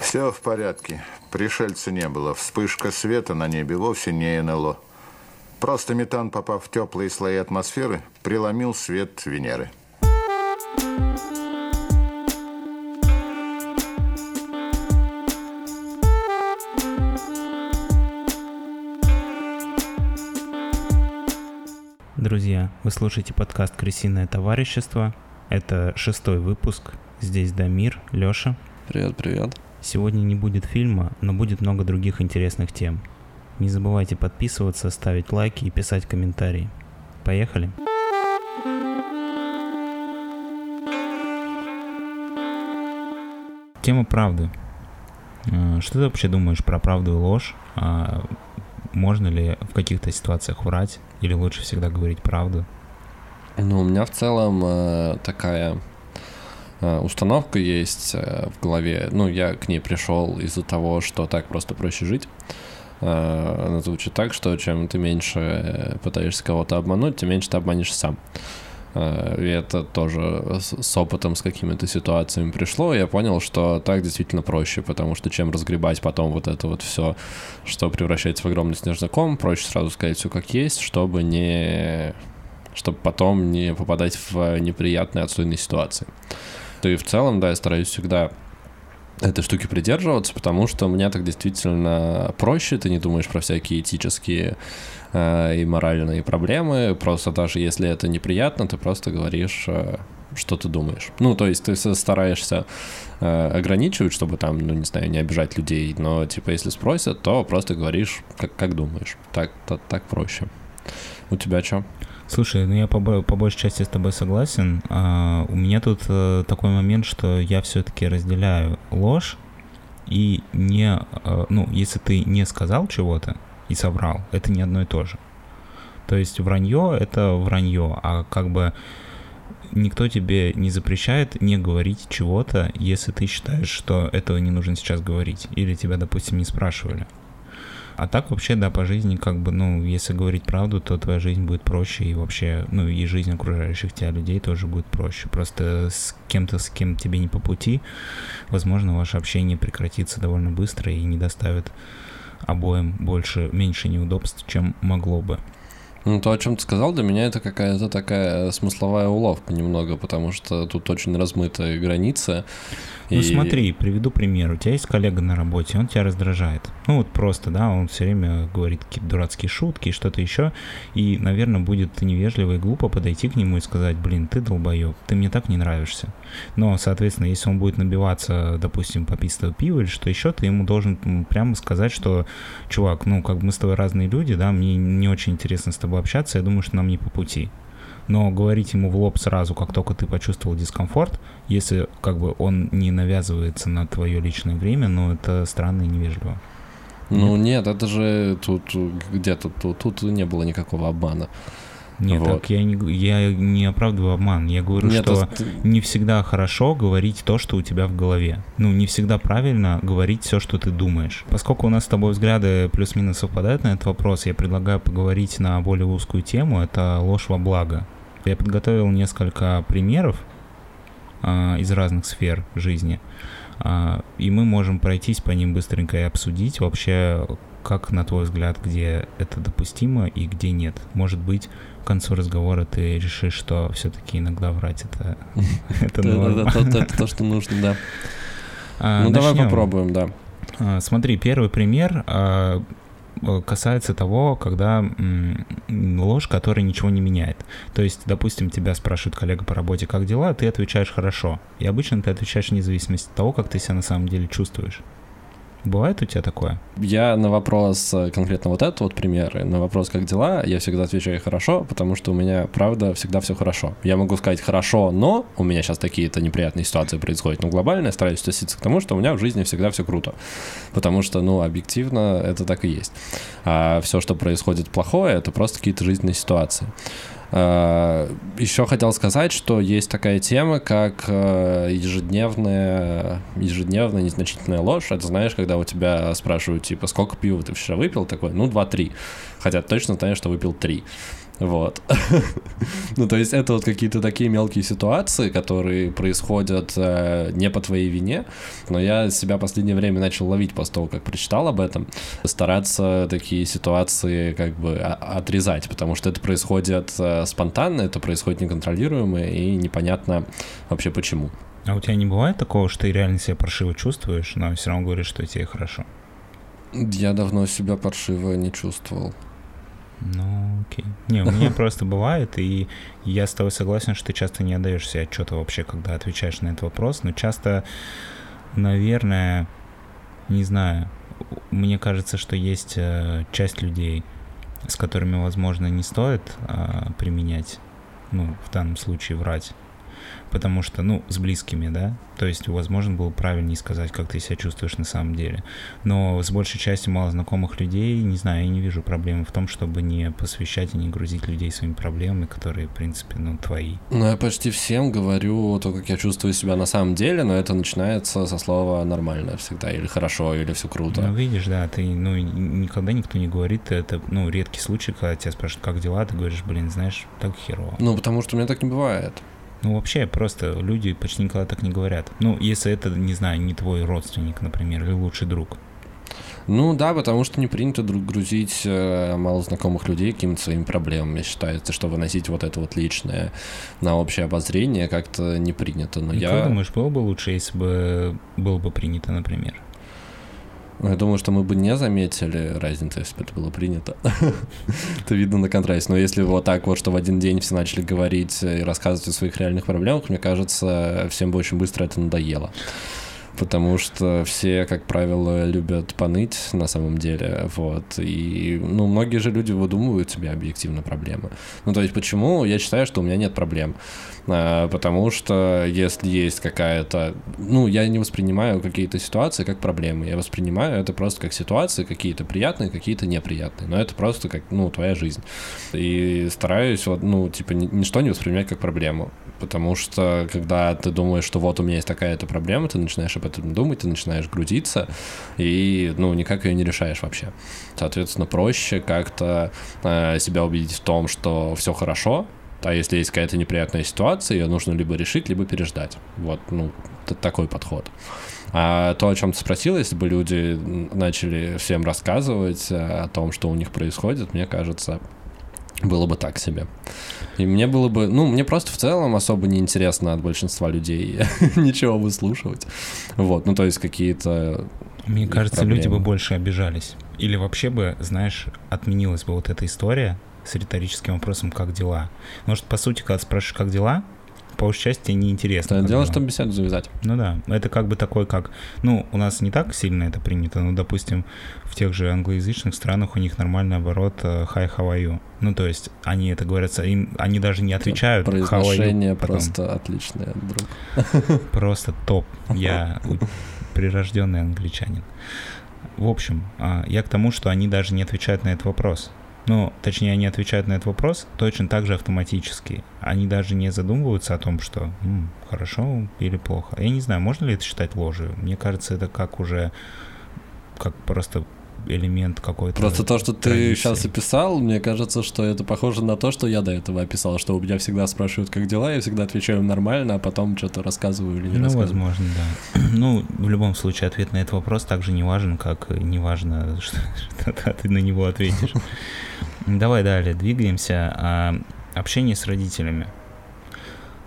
Все в порядке. Пришельца не было. Вспышка света на небе вовсе не НЛО. Просто метан, попав в теплые слои атмосферы, преломил свет Венеры. Друзья, вы слушаете подкаст «Крысиное товарищество». Это шестой выпуск. Здесь Дамир, Лёша. Привет, привет. Сегодня не будет фильма, но будет много других интересных тем. Не забывайте подписываться, ставить лайки и писать комментарии. Поехали! Тема правды. Э, Что ты вообще думаешь про правду и ложь? А Можно ли в каких-то ситуациях врать? Или лучше всегда говорить правду? Ну, у меня в целом э, такая установка есть э, в голове. Ну, я к ней пришел из-за того, что так просто проще жить. Э, она звучит так, что чем ты меньше э, пытаешься кого-то обмануть, тем меньше ты обманешь сам. Э, И это тоже с опытом, с какими-то ситуациями пришло. Я понял, что так действительно проще, потому что чем разгребать потом вот это вот все, что превращается в огромный снежный ком, проще сразу сказать все как есть, чтобы не чтобы потом не попадать в неприятные отстойные ситуации. То и в целом, да, я стараюсь всегда этой штуки придерживаться, потому что мне так действительно проще, ты не думаешь про всякие этические э, и моральные проблемы, просто даже если это неприятно, ты просто говоришь, э, что ты думаешь. Ну, то есть ты стараешься э, ограничивать, чтобы там, ну, не знаю, не обижать людей, но, типа, если спросят, то просто говоришь, как, как думаешь. Так, так, так проще. У тебя что? Слушай, ну я по, по большей части с тобой согласен. А, у меня тут э, такой момент, что я все-таки разделяю ложь и не, э, ну, если ты не сказал чего-то и соврал, это не одно и то же. То есть вранье это вранье, а как бы никто тебе не запрещает не говорить чего-то, если ты считаешь, что этого не нужно сейчас говорить, или тебя, допустим, не спрашивали. А так вообще, да, по жизни, как бы, ну, если говорить правду, то твоя жизнь будет проще, и вообще, ну, и жизнь окружающих тебя людей тоже будет проще. Просто с кем-то, с кем тебе не по пути, возможно, ваше общение прекратится довольно быстро и не доставит обоим больше, меньше неудобств, чем могло бы. Ну, то, о чем ты сказал, для меня это какая-то такая смысловая уловка немного, потому что тут очень размытая граница. Ну и- смотри, приведу пример. У тебя есть коллега на работе, он тебя раздражает. Ну вот просто, да, он все время говорит какие-то дурацкие шутки и что-то еще. И, наверное, будет невежливо и глупо подойти к нему и сказать, блин, ты долбоеб, ты мне так не нравишься. Но, соответственно, если он будет набиваться, допустим, тобой пиво или что еще, ты ему должен прямо сказать, что, чувак, ну, как бы мы с тобой разные люди, да, мне не очень интересно с тобой общаться, я думаю, что нам не по пути. Но говорить ему в лоб сразу, как только ты почувствовал дискомфорт, если как бы он не навязывается на твое личное время, ну это странно и невежливо. Ну, нет, это же тут где-то тут, тут не было никакого обмана. Нет, Вот. так я не, я не оправдываю обман. Я говорю, Нет, что это- не всегда хорошо говорить то, что у тебя в голове. Ну, не всегда правильно говорить все, что ты думаешь. Поскольку у нас с тобой взгляды плюс-минус совпадают на этот вопрос, я предлагаю поговорить на более узкую тему. Это ложь во благо. Я подготовил несколько примеров из разных сфер жизни. А, и мы можем пройтись по ним быстренько и обсудить вообще, как, на твой взгляд, где это допустимо и где нет. Может быть, к концу разговора ты решишь, что все-таки иногда врать это, это то- Это то, что нужно, да. А, Ну, давай попробуем, да. А, Смотри, первый пример а, касается того, когда ложь, которая ничего не меняет. То есть, допустим, тебя спрашивает коллега по работе, как дела, ты отвечаешь хорошо. И обычно ты отвечаешь вне зависимости от того, как ты себя на самом деле чувствуешь. Бывает у тебя такое? Я на вопрос, э, конкретно вот этот вот пример, на вопрос, как дела, я всегда отвечаю хорошо, потому что у меня, правда, всегда все хорошо. Я могу сказать хорошо, но у меня сейчас такие-то неприятные ситуации происходят, но глобально я стараюсь относиться к тому, что у меня в жизни всегда все круто. Потому что, ну, объективно это так и есть. А все, что происходит плохое, это просто какие-то жизненные ситуации. Еще хотел сказать, что есть такая тема, как э, ежедневная, ежедневная незначительная ложь. Это знаешь, когда у тебя спрашивают, типа, сколько пива ты вчера выпил? Такой, ну, 2-3. Хотя точно знаешь, что выпил 3. Вот. ну, то есть это вот какие-то такие мелкие ситуации, которые происходят э, не по твоей вине, но я себя в последнее время начал ловить после того, как прочитал об этом, стараться такие ситуации как бы отрезать, потому что это происходит э, спонтанно, это происходит неконтролируемо и непонятно вообще почему. А у тебя не бывает такого, что ты реально себя паршиво чувствуешь, но все равно говоришь, что тебе хорошо? Я давно себя паршиво не чувствовал. Ну, окей. Не, у меня просто бывает, и я с тобой согласен, что ты часто не отдаешь себе отчета вообще, когда отвечаешь на этот вопрос, но часто, наверное, не знаю, мне кажется, что есть э, часть людей, с которыми, возможно, не стоит э, применять, ну, в данном случае врать, потому что, ну, с близкими, да, то есть, возможно, было правильнее сказать, как ты себя чувствуешь на самом деле. Но с большей частью малознакомых людей, не знаю, я не вижу проблемы в том, чтобы не посвящать и не грузить людей своими проблемами, которые, в принципе, ну, твои. Ну, я почти всем говорю то, как я чувствую себя на самом деле, но это начинается со слова «нормально» всегда, или «хорошо», или «все круто». Ну, видишь, да, ты, ну, никогда никто не говорит, это, ну, редкий случай, когда тебя спрашивают, как дела, ты говоришь, блин, знаешь, так херово. Ну, потому что у меня так не бывает. Ну, вообще, просто люди почти никогда так не говорят. Ну, если это, не знаю, не твой родственник, например, или лучший друг. Ну да, потому что не принято грузить э, малознакомых людей какими-то своими проблемами. Считается, что выносить вот это вот личное на общее обозрение как-то не принято. Но И я... Как думаешь, было бы лучше, если бы было бы принято, например? Я думаю, что мы бы не заметили разницы, если бы это было принято. это видно на контрасте. Но если вот так вот, что в один день все начали говорить и рассказывать о своих реальных проблемах, мне кажется, всем бы очень быстро это надоело потому что все, как правило, любят поныть на самом деле, вот, и, ну, многие же люди выдумывают себе объективно проблемы. Ну, то есть, почему я считаю, что у меня нет проблем? А, потому что если есть какая-то, ну, я не воспринимаю какие-то ситуации как проблемы, я воспринимаю это просто как ситуации, какие-то приятные, какие-то неприятные, но это просто как, ну, твоя жизнь. И стараюсь, вот, ну, типа, ничто не воспринимать как проблему, потому что, когда ты думаешь, что вот у меня есть такая-то проблема, ты начинаешь об этом думать, ты начинаешь грузиться, и, ну, никак ее не решаешь вообще. Соответственно, проще как-то э, себя убедить в том, что все хорошо, а если есть какая-то неприятная ситуация, ее нужно либо решить, либо переждать. Вот, ну, такой подход. А то, о чем ты спросил, если бы люди начали всем рассказывать э, о том, что у них происходит, мне кажется, было бы так себе. И мне было бы, ну, мне просто в целом особо не интересно от большинства людей ничего выслушивать. Вот, ну, то есть какие-то... Мне кажется, проблемы. люди бы больше обижались. Или вообще бы, знаешь, отменилась бы вот эта история с риторическим вопросом «как дела?». Потому что, по сути, когда спрашиваешь «как дела?», по части неинтересно. Да, дело, чтобы беседу завязать. Ну да, это как бы такой, как... Ну, у нас не так сильно это принято, но, допустим, в тех же англоязычных странах у них нормальный оборот э, «hi, how are you?». Ну, то есть они это говорят, им, они даже не отвечают Произношение how are you просто отличное, друг. Просто топ. Я прирожденный англичанин. В общем, а, я к тому, что они даже не отвечают на этот вопрос. Ну, точнее, они отвечают на этот вопрос точно так же автоматически. Они даже не задумываются о том, что м, хорошо или плохо. Я не знаю, можно ли это считать ложью. Мне кажется, это как уже как просто элемент какой-то. Просто то, что традиции. ты сейчас описал, мне кажется, что это похоже на то, что я до этого описал, что у меня всегда спрашивают, как дела, я всегда отвечаю нормально, а потом что-то рассказываю или не ну, рассказываю. возможно, да. Ну, в любом случае, ответ на этот вопрос также не важен, как не важно, что, что ты на него ответишь. Давай далее, двигаемся. А, общение с родителями.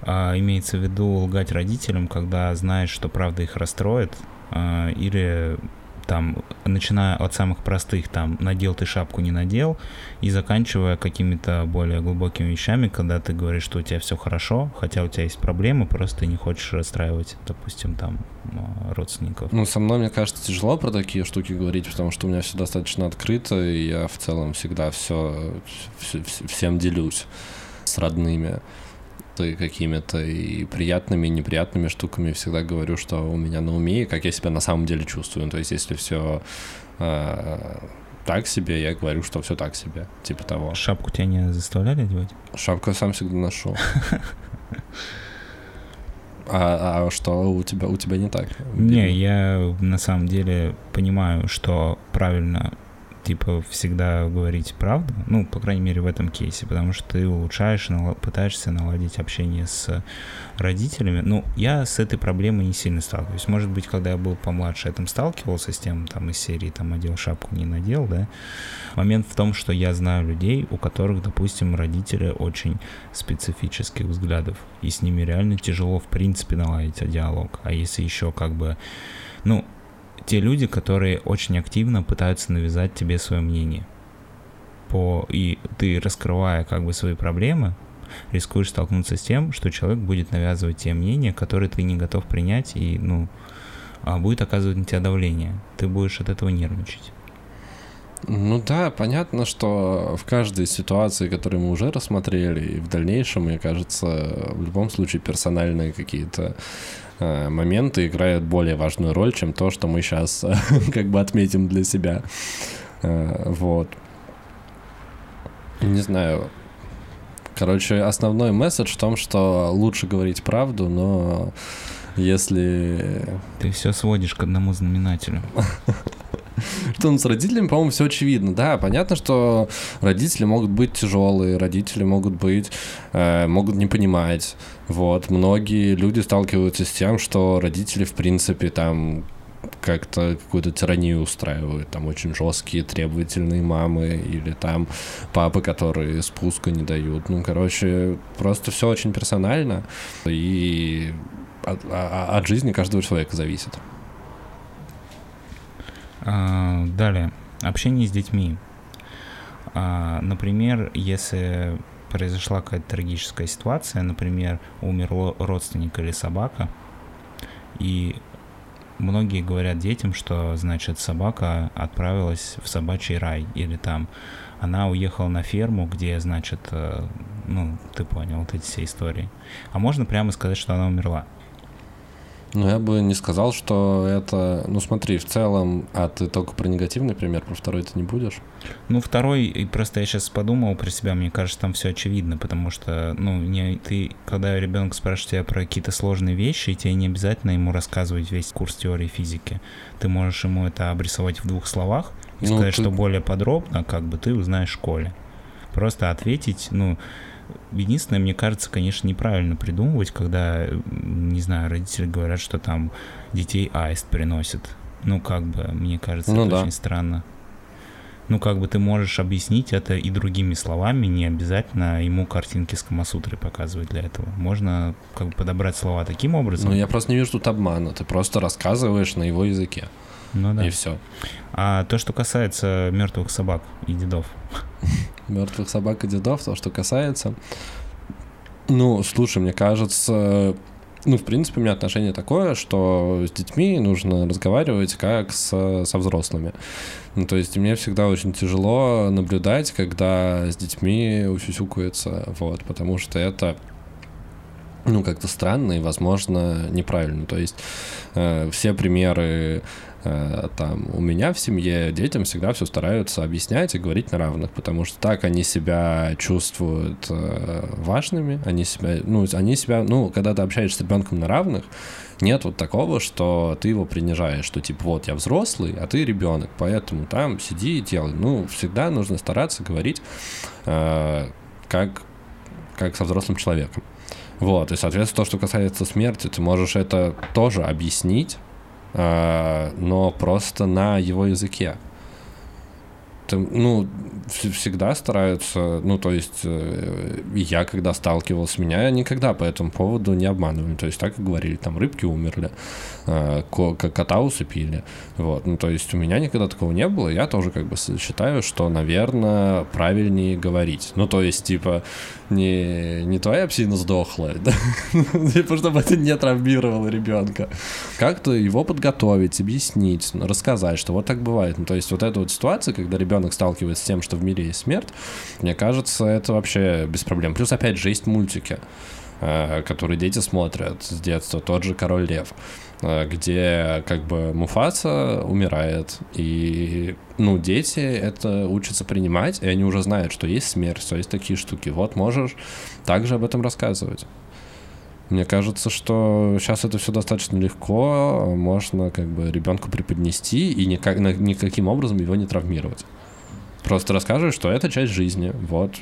А, имеется в виду лгать родителям, когда знаешь, что правда их расстроит, а, или там, начиная от самых простых, там, надел ты шапку, не надел, и заканчивая какими-то более глубокими вещами, когда ты говоришь, что у тебя все хорошо, хотя у тебя есть проблемы, просто ты не хочешь расстраивать, допустим, там, а, родственников. Ну, со мной, мне кажется, тяжело про такие штуки говорить, потому что у меня все достаточно открыто, и я в целом всегда все, все всем делюсь с родными и какими-то и приятными, и неприятными штуками всегда говорю, что у меня на уме, и как я себя на самом деле чувствую. Ну, то есть, если все э, так себе, я говорю, что все так себе, типа того. Шапку тебя не заставляли одевать? Шапку я сам всегда ношу. А, а что у тебя у тебя не так? Не, я на самом деле понимаю, что правильно типа, всегда говорить правду, ну, по крайней мере, в этом кейсе, потому что ты улучшаешь, нал- пытаешься наладить общение с родителями. Ну, я с этой проблемой не сильно сталкиваюсь. Может быть, когда я был помладше, я там сталкивался с тем, там, из серии, там, одел шапку, не надел, да. Момент в том, что я знаю людей, у которых, допустим, родители очень специфических взглядов, и с ними реально тяжело, в принципе, наладить диалог. А если еще, как бы, ну, те люди, которые очень активно пытаются навязать тебе свое мнение. По, и ты, раскрывая как бы свои проблемы, рискуешь столкнуться с тем, что человек будет навязывать те мнения, которые ты не готов принять, и, ну, а будет оказывать на тебя давление. Ты будешь от этого нервничать. Ну да, понятно, что в каждой ситуации, которую мы уже рассмотрели, и в дальнейшем, мне кажется, в любом случае персональные какие-то моменты играют более важную роль, чем то, что мы сейчас как бы отметим для себя. Э, вот. Не знаю. Короче, основной месседж в том, что лучше говорить правду, но если... Ты все сводишь к одному знаменателю. Что с родителями, по-моему, все очевидно. Да, понятно, что родители могут быть тяжелые, родители могут быть, э, могут не понимать. Вот, многие люди сталкиваются с тем, что родители, в принципе, там как-то какую-то тиранию устраивают, там очень жесткие, требовательные мамы или там папы, которые спуска не дают. Ну, короче, просто все очень персонально и от, а, от жизни каждого человека зависит. А, далее. Общение с детьми. А, например, если произошла какая-то трагическая ситуация, например, умер родственник или собака, и многие говорят детям, что, значит, собака отправилась в собачий рай, или там она уехала на ферму, где, значит, э, ну, ты понял, вот эти все истории. А можно прямо сказать, что она умерла. Ну, я бы не сказал, что это... Ну, смотри, в целом... А ты только про негативный пример, про второй ты не будешь? Ну, второй, и просто я сейчас подумал про себя, мне кажется, там все очевидно, потому что, ну, не, ты, когда ребенок спрашивает тебя про какие-то сложные вещи, тебе не обязательно ему рассказывать весь курс теории физики. Ты можешь ему это обрисовать в двух словах и ну, сказать, ты... что более подробно, как бы, ты узнаешь в школе. Просто ответить, ну, Единственное, мне кажется, конечно, неправильно придумывать, когда, не знаю, родители говорят, что там детей аист приносит. Ну, как бы, мне кажется, ну, это да. очень странно. Ну, как бы ты можешь объяснить это и другими словами, не обязательно ему картинки с Камасутрой показывать для этого. Можно как бы подобрать слова таким образом. Ну, я просто не вижу тут обмана. Ты просто рассказываешь на его языке. Ну да. И все. А то, что касается мертвых собак и дедов. Мертвых собак и дедов, то, что касается. Ну, слушай, мне кажется, ну, в принципе, у меня отношение такое, что с детьми нужно разговаривать как с, со взрослыми. Ну, то есть мне всегда очень тяжело наблюдать, когда с детьми усюсюкаются, вот, потому что это ну, как-то странно и, возможно, неправильно. То есть э, все примеры там у меня в семье детям всегда все стараются объяснять и говорить на равных, потому что так они себя чувствуют э, важными, они себя, ну, они себя, ну, когда ты общаешься с ребенком на равных, нет вот такого, что ты его принижаешь, что типа вот я взрослый, а ты ребенок, поэтому там сиди и делай. Ну, всегда нужно стараться говорить э, как, как со взрослым человеком. Вот, и, соответственно, то, что касается смерти, ты можешь это тоже объяснить, Э, но просто на его языке. Ну, всегда стараются, ну, то есть э, я, когда сталкивался, меня никогда по этому поводу не обманывали. То есть так и говорили, там рыбки умерли, э, кота усыпили. Вот, ну, то есть у меня никогда такого не было. Я тоже как бы считаю, что, наверное, правильнее говорить. Ну, то есть, типа, не, не твоя псина сдохла, да? типа, чтобы это не травмировало ребенка. Как-то его подготовить, объяснить, рассказать, что вот так бывает. Ну, то есть вот эта вот ситуация, когда ребенок сталкивается с тем, что в мире есть смерть, мне кажется, это вообще без проблем. Плюс, опять же, есть мультики, э, которые дети смотрят с детства. Тот же «Король лев». Э, где как бы Муфаса умирает, и, ну, дети это учатся принимать, и они уже знают, что есть смерть, что есть такие штуки. Вот можешь также об этом рассказывать. Мне кажется, что сейчас это все достаточно легко, можно как бы ребенку преподнести и никак, никаким образом его не травмировать. Просто рассказывай, что это часть жизни. Вот.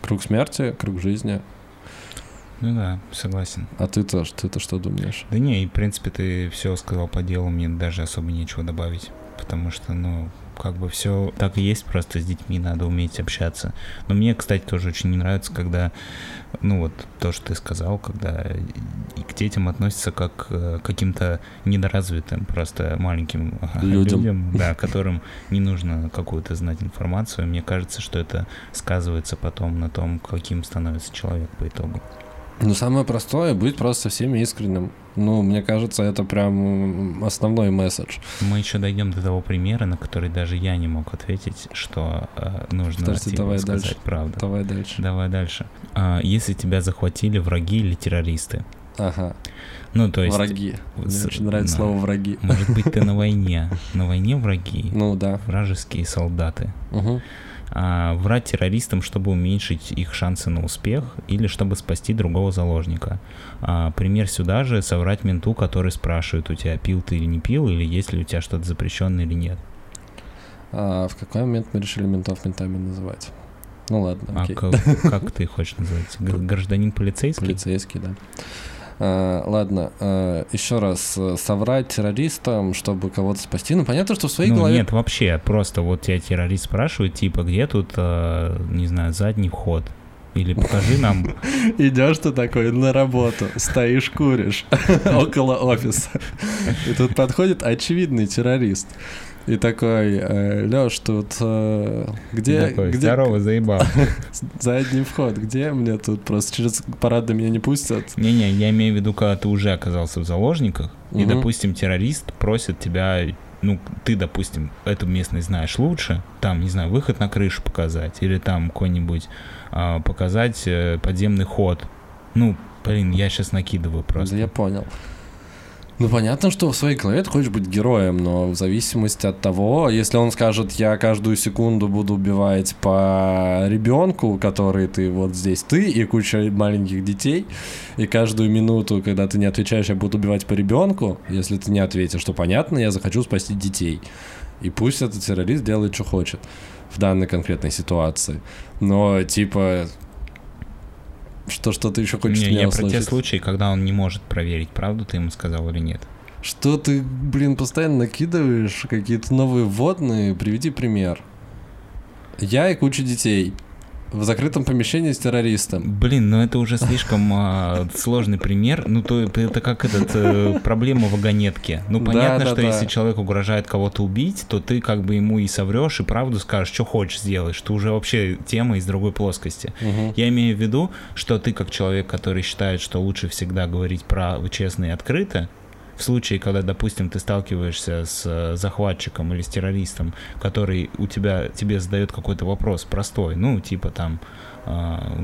Круг смерти, круг жизни. Ну да, согласен. А ты-то, ты-то что думаешь? Да не, и в принципе ты все сказал по делу, мне даже особо нечего добавить. Потому что, ну, как бы все так и есть, просто с детьми надо уметь общаться. Но мне, кстати, тоже очень не нравится, когда, ну вот то, что ты сказал, когда к детям относятся как к каким-то недоразвитым, просто маленьким людям, людям да, которым не нужно какую-то знать информацию. Мне кажется, что это сказывается потом на том, каким становится человек по итогу. Ну, самое простое — быть просто со всеми искренним. Ну, мне кажется, это прям основной месседж. Мы еще дойдем до того примера, на который даже я не мог ответить, что э, нужно Подожди, давай сказать дальше. правду. Давай дальше. Давай дальше. А, если тебя захватили враги или террористы? Ага. Ну, то есть... Враги. Мне с- очень нравится да. слово враги. Может быть, ты на войне. На войне враги, Ну да. вражеские солдаты. Угу. А, врать террористам, чтобы уменьшить их шансы на успех или чтобы спасти другого заложника. А, пример сюда же соврать менту, который спрашивает у тебя, пил ты или не пил, или есть ли у тебя что-то запрещенное или нет. А в какой момент мы решили ментов ментами называть? Ну ладно, А окей. как, как ты хочешь называть? Гражданин полицейский? Полицейский, да. А, ладно, а, еще раз, э, соврать террористам, чтобы кого-то спасти. Ну, понятно, что в своей ну, голове... нет, вообще, просто вот тебя террорист спрашивает, типа, где тут, э, не знаю, задний вход? Или покажи нам... Идешь ты такой на работу, стоишь, куришь около офиса. И тут подходит очевидный террорист. И такой, Леш, тут э, где, Такой, где Здорово, заебал. задний вход? Где мне тут просто через парадно меня не пустят? Не-не, я имею в виду, когда ты уже оказался в заложниках, и, допустим, террорист просит тебя, ну, ты, допустим, эту местность знаешь лучше, там, не знаю, выход на крышу показать, или там какой-нибудь а, показать э, подземный ход. Ну, блин, я сейчас накидываю просто. Да я понял. Ну, понятно, что в своей голове ты хочешь быть героем, но в зависимости от того, если он скажет, я каждую секунду буду убивать по ребенку, который ты вот здесь ты и куча маленьких детей, и каждую минуту, когда ты не отвечаешь, я буду убивать по ребенку, если ты не ответишь, то понятно, я захочу спасти детей. И пусть этот террорист делает, что хочет в данной конкретной ситуации. Но, типа, что что ты еще хочешь Не, меня я про те услышать? случаи, когда он не может проверить, правду ты ему сказал или нет. Что ты, блин, постоянно накидываешь какие-то новые вводные? Приведи пример. Я и куча детей в закрытом помещении с террористом. Блин, ну это уже слишком а, сложный пример. Ну, то это как этот э, проблема вагонетки. Ну, понятно, да, что да. если человек угрожает кого-то убить, то ты как бы ему и соврешь, и правду скажешь, что хочешь сделать, что уже вообще тема из другой плоскости. Я имею в виду, что ты как человек, который считает, что лучше всегда говорить про честно и открыто, в случае, когда, допустим, ты сталкиваешься с э, захватчиком или с террористом, который у тебя тебе задает какой-то вопрос простой, ну, типа там, а,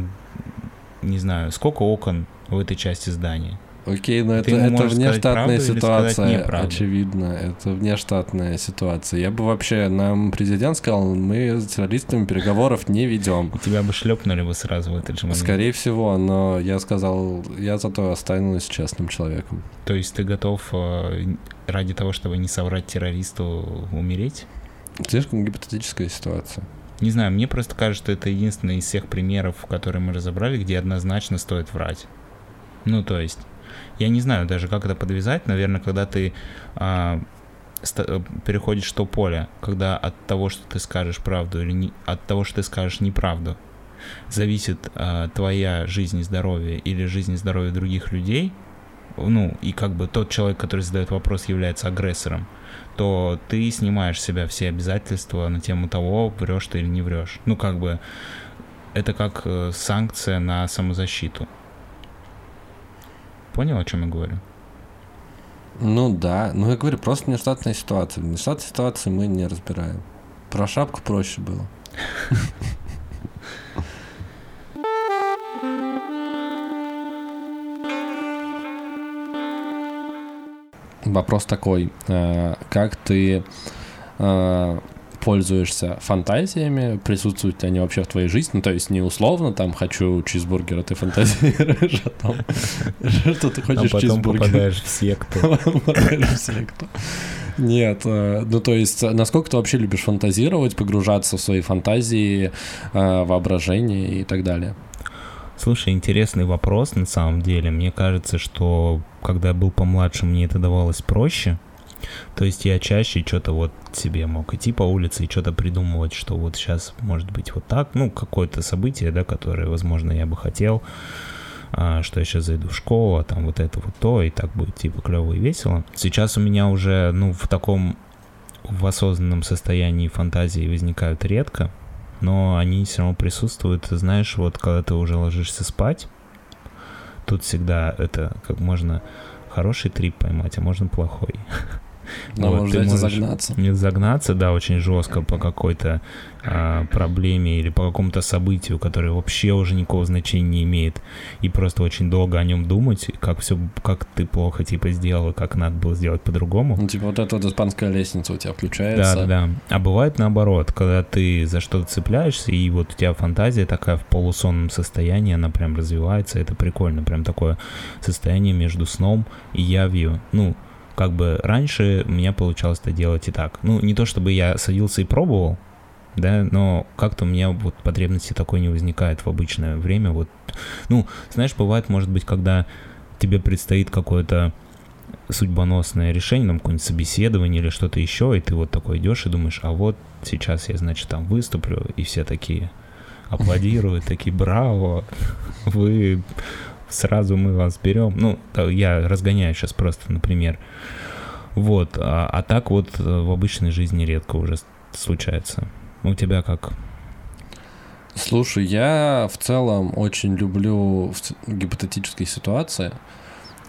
не знаю, сколько окон в этой части здания. Окей, но это, Ты это сказать внештатная ситуация, очевидно. Это внештатная ситуация. Я бы вообще, нам президент сказал, мы с террористами переговоров не ведем. Тебя бы шлепнули бы сразу в этот же момент. Скорее всего, но я сказал, я зато останусь честным человеком. То есть ты готов э, ради того, чтобы не соврать террористу, умереть? Слишком гипотетическая ситуация. Не знаю, мне просто кажется, что это единственный из всех примеров, которые мы разобрали, где однозначно стоит врать. Ну, то есть, я не знаю даже, как это подвязать. Наверное, когда ты а, э, переходишь то поле, когда от того, что ты скажешь правду или не, от того, что ты скажешь неправду, зависит а, твоя жизнь и здоровье или жизнь и здоровье других людей, ну, и как бы тот человек, который задает вопрос, является агрессором, то ты снимаешь с себя все обязательства на тему того, врешь ты или не врешь. Ну, как бы, это как э, санкция на самозащиту. Понял, о чем я говорю? Ну да, ну я говорю, просто нештатная ситуация. В нештатной ситуации мы не разбираем. Про шапку проще было. Вопрос такой, э, как ты э, пользуешься фантазиями, присутствуют ли они вообще в твоей жизни, ну, то есть не условно, там, хочу чизбургера, ты фантазируешь о том, что ты А хочешь потом чизбургер. попадаешь в секту. Попадаешь в секту. Нет, э, ну то есть, насколько ты вообще любишь фантазировать, погружаться в свои фантазии, э, воображение и так далее? Слушай, интересный вопрос на самом деле. Мне кажется, что когда я был помладше, мне это давалось проще. То есть я чаще что-то вот себе мог идти по улице и что-то придумывать, что вот сейчас может быть вот так, ну, какое-то событие, да, которое, возможно, я бы хотел, а, что я сейчас зайду в школу, а там вот это вот то, и так будет типа клево и весело. Сейчас у меня уже, ну, в таком в осознанном состоянии фантазии возникают редко, но они все равно присутствуют. Знаешь, вот когда ты уже ложишься спать, тут всегда это как можно хороший трип поймать, а можно плохой. Но вот, можно загнаться. Не загнаться, да, очень жестко по какой-то а, проблеме или по какому-то событию, которое вообще уже никакого значения не имеет, и просто очень долго о нем думать, как все, как ты плохо типа сделал, и как надо было сделать по-другому. Ну, типа вот эта вот испанская лестница у тебя включается. Да, да. А бывает наоборот, когда ты за что-то цепляешься, и вот у тебя фантазия такая в полусонном состоянии, она прям развивается, это прикольно, прям такое состояние между сном и явью. Ну, как бы раньше у меня получалось это делать и так. Ну, не то чтобы я садился и пробовал, да, но как-то у меня вот потребности такой не возникает в обычное время. Вот, ну, знаешь, бывает, может быть, когда тебе предстоит какое-то судьбоносное решение, там какое-нибудь собеседование или что-то еще, и ты вот такой идешь и думаешь, а вот сейчас я, значит, там выступлю, и все такие аплодируют, такие, браво, вы сразу мы вас берем. Ну, я разгоняю сейчас просто, например. Вот, а, а так вот э, в обычной жизни редко уже случается. У тебя как? Слушай, я в целом очень люблю гипотетические ситуации.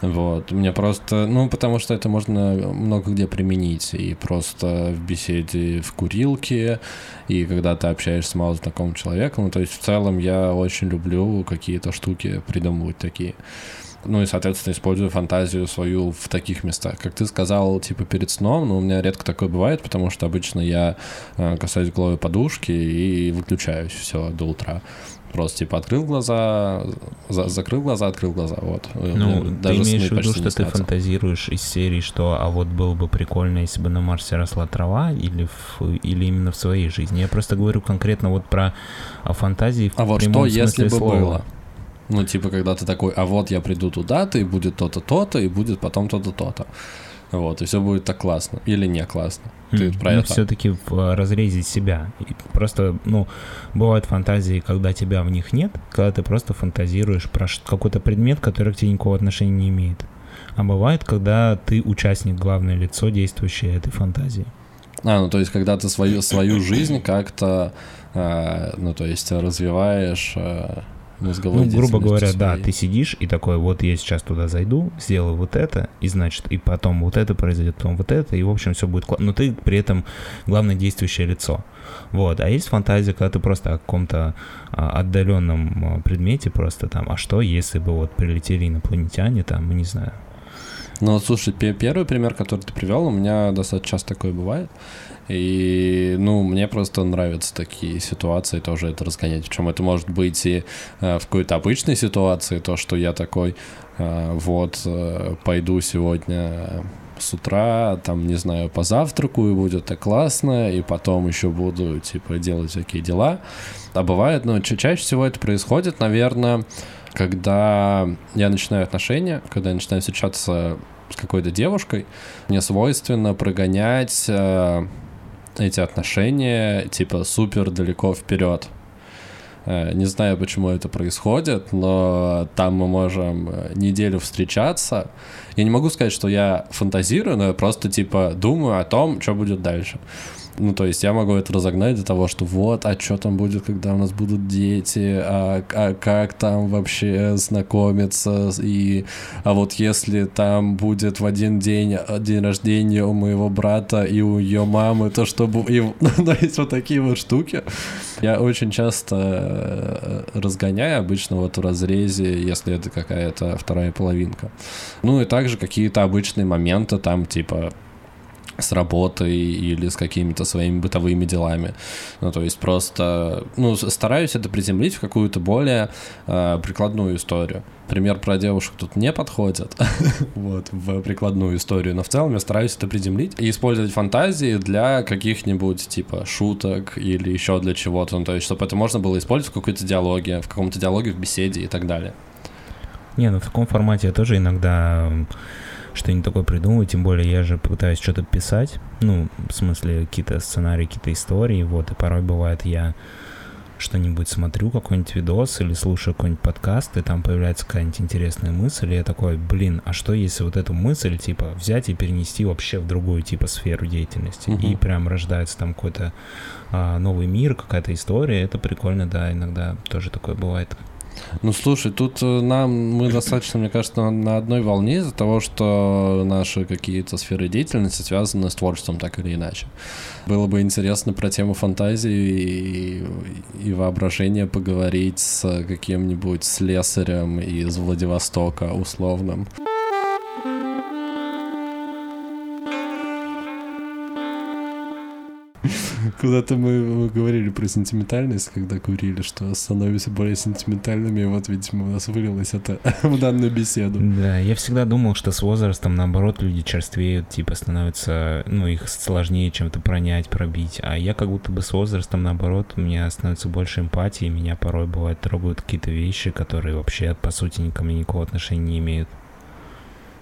Вот. Мне просто, ну, потому что это можно много где применить. И просто в беседе в курилке, и когда ты общаешься с малознакомым человеком. Ну, то есть в целом я очень люблю какие-то штуки придумывать такие. Ну и, соответственно, использую фантазию свою в таких местах. Как ты сказал, типа перед сном, но у меня редко такое бывает, потому что обычно я э, касаюсь головы подушки и выключаюсь все до утра. Просто типа открыл глаза, за, закрыл глаза, открыл глаза, вот. Ну, Даже ты имеешь в виду, что ты фантазируешь из серии, что а вот было бы прикольно, если бы на Марсе росла трава, или, в, или именно в своей жизни? Я просто говорю конкретно вот про а, фантазии в А вот что, если бы слова. было? Ну, типа, когда ты такой, а вот я приду туда-то, и будет то-то, то-то, и будет потом то-то, то-то. Вот, и все будет так классно. Или не классно. Ты mm, про ну, это? все-таки э, разрезе себя. И просто, ну, бывают фантазии, когда тебя в них нет, когда ты просто фантазируешь про какой-то предмет, который к тебе никакого отношения не имеет. А бывает, когда ты участник, главное лицо, действующее этой фантазии. А, ну то есть, когда ты свою, свою жизнь как-то, э, ну то есть, развиваешь... Э мозговой Ну, грубо говоря, своей. да, ты сидишь и такой, вот я сейчас туда зайду, сделаю вот это, и значит, и потом вот это произойдет, потом вот это, и в общем все будет классно. Но ты при этом главное действующее лицо. Вот. А есть фантазия, когда ты просто о каком-то а, отдаленном а, предмете просто там, а что, если бы вот прилетели инопланетяне, там, не знаю. Ну, слушай, первый пример, который ты привел, у меня достаточно часто такое бывает. И, ну, мне просто нравятся такие ситуации, тоже это разгонять. Причем это может быть и э, в какой-то обычной ситуации, то, что я такой, э, вот, э, пойду сегодня с утра, там, не знаю, позавтракаю, будет так классно, и потом еще буду, типа, делать всякие дела. А бывает, ну, ча чаще всего это происходит, наверное, когда я начинаю отношения, когда я начинаю встречаться с какой-то девушкой, мне свойственно прогонять эти отношения типа супер далеко вперед. Э, не знаю, почему это происходит, но там мы можем э, неделю встречаться. Я не могу сказать, что я фантазирую, но я просто типа думаю о том, что будет дальше. Ну, то есть я могу это разогнать до того, что вот, а что там будет, когда у нас будут дети, а, а как там вообще знакомиться, и а вот если там будет в один день а, день рождения у моего брата и у ее мамы, то чтобы... И, ну, есть вот такие вот штуки. Я очень часто э, разгоняю, обычно вот в разрезе, если это какая-то вторая половинка. Ну и также какие-то обычные моменты там, типа с работой или с какими-то своими бытовыми делами. Ну, то есть просто, ну, стараюсь это приземлить в какую-то более э, прикладную историю. Пример про девушек тут не подходит, вот, в прикладную историю, но в целом я стараюсь это приземлить и использовать фантазии для каких-нибудь, типа, шуток или еще для чего-то, ну, то есть, чтобы это можно было использовать в какой-то диалоге, в каком-то диалоге, в беседе и так далее. Не, ну в таком формате я тоже иногда что-нибудь такое придумываю, тем более я же пытаюсь что-то писать, ну, в смысле, какие-то сценарии, какие-то истории, вот, и порой бывает я что-нибудь смотрю, какой-нибудь видос или слушаю какой-нибудь подкаст, и там появляется какая-нибудь интересная мысль, и я такой, блин, а что если вот эту мысль, типа, взять и перенести вообще в другую, типа, сферу деятельности, uh-huh. и прям рождается там какой-то а, новый мир, какая-то история, это прикольно, да, иногда тоже такое бывает. Ну, слушай, тут э, нам, мы достаточно, мне кажется, на, на одной волне из-за того, что наши какие-то сферы деятельности связаны с творчеством так или иначе. Было бы интересно про тему фантазии и, и воображения поговорить с каким-нибудь слесарем из Владивостока условным. Куда-то мы, мы говорили про сентиментальность, когда курили, что становимся более сентиментальными, и вот, видимо, у нас вылилось это в данную беседу. Да, я всегда думал, что с возрастом, наоборот, люди черствеют, типа, становятся, ну, их сложнее чем-то пронять, пробить, а я как будто бы с возрастом, наоборот, у меня становится больше эмпатии, меня порой, бывает, трогают какие-то вещи, которые вообще, по сути, никому никакого отношения не имеют.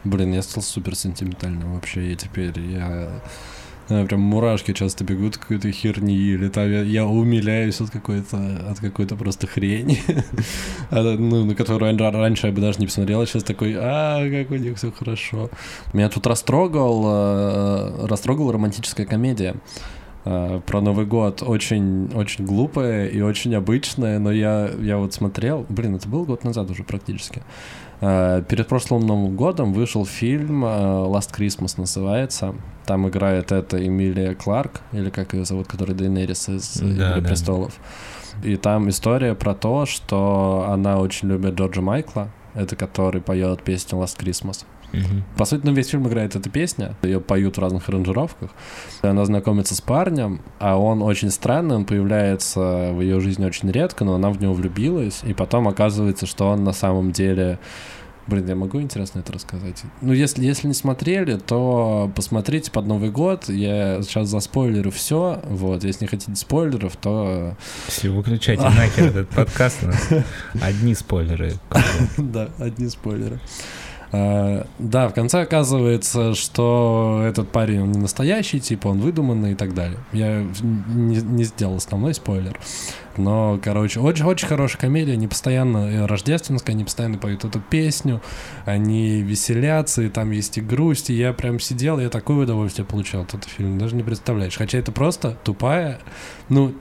Блин, я стал супер сентиментальным вообще, и теперь я прям мурашки часто бегут какой-то херни, или там я, я умиляюсь от какой-то от какой-то просто хрени, ну, на которую раньше я бы даже не посмотрел, а сейчас такой, а, как у них все хорошо. Меня тут растрогал, э, растрогала романтическая комедия э, про Новый год. Очень, очень глупая и очень обычная, но я, я вот смотрел, блин, это был год назад уже практически. Э, перед прошлым Новым годом вышел фильм э, Last Christmas называется. Там играет это Эмилия Кларк, или как ее зовут, который Дейнерис из да, «Игры да. престолов». И там история про то, что она очень любит Джорджа Майкла, это который поет песню Last Christmas. Угу. По сути, ну, весь фильм играет эта песня, ее поют в разных аранжировках. Она знакомится с парнем, а он очень странный, он появляется в ее жизни очень редко, но она в него влюбилась, и потом оказывается, что он на самом деле Блин, я могу интересно это рассказать? Ну, если, если не смотрели, то посмотрите под Новый год. Я сейчас за спойлеры все. Вот, если не хотите спойлеров, то... Все, выключайте нахер этот подкаст. Одни спойлеры. Да, одни спойлеры. Uh, да, в конце оказывается, что этот парень он не настоящий, типа он выдуманный и так далее. Я не, не сделал основной спойлер. Но, короче, очень, очень хорошая комедия, они постоянно э, рождественская, они постоянно поют эту песню, они веселятся, и там есть и грусть, и я прям сидел, я такое удовольствие получал от этого фильма, даже не представляешь. Хотя это просто тупая, ну,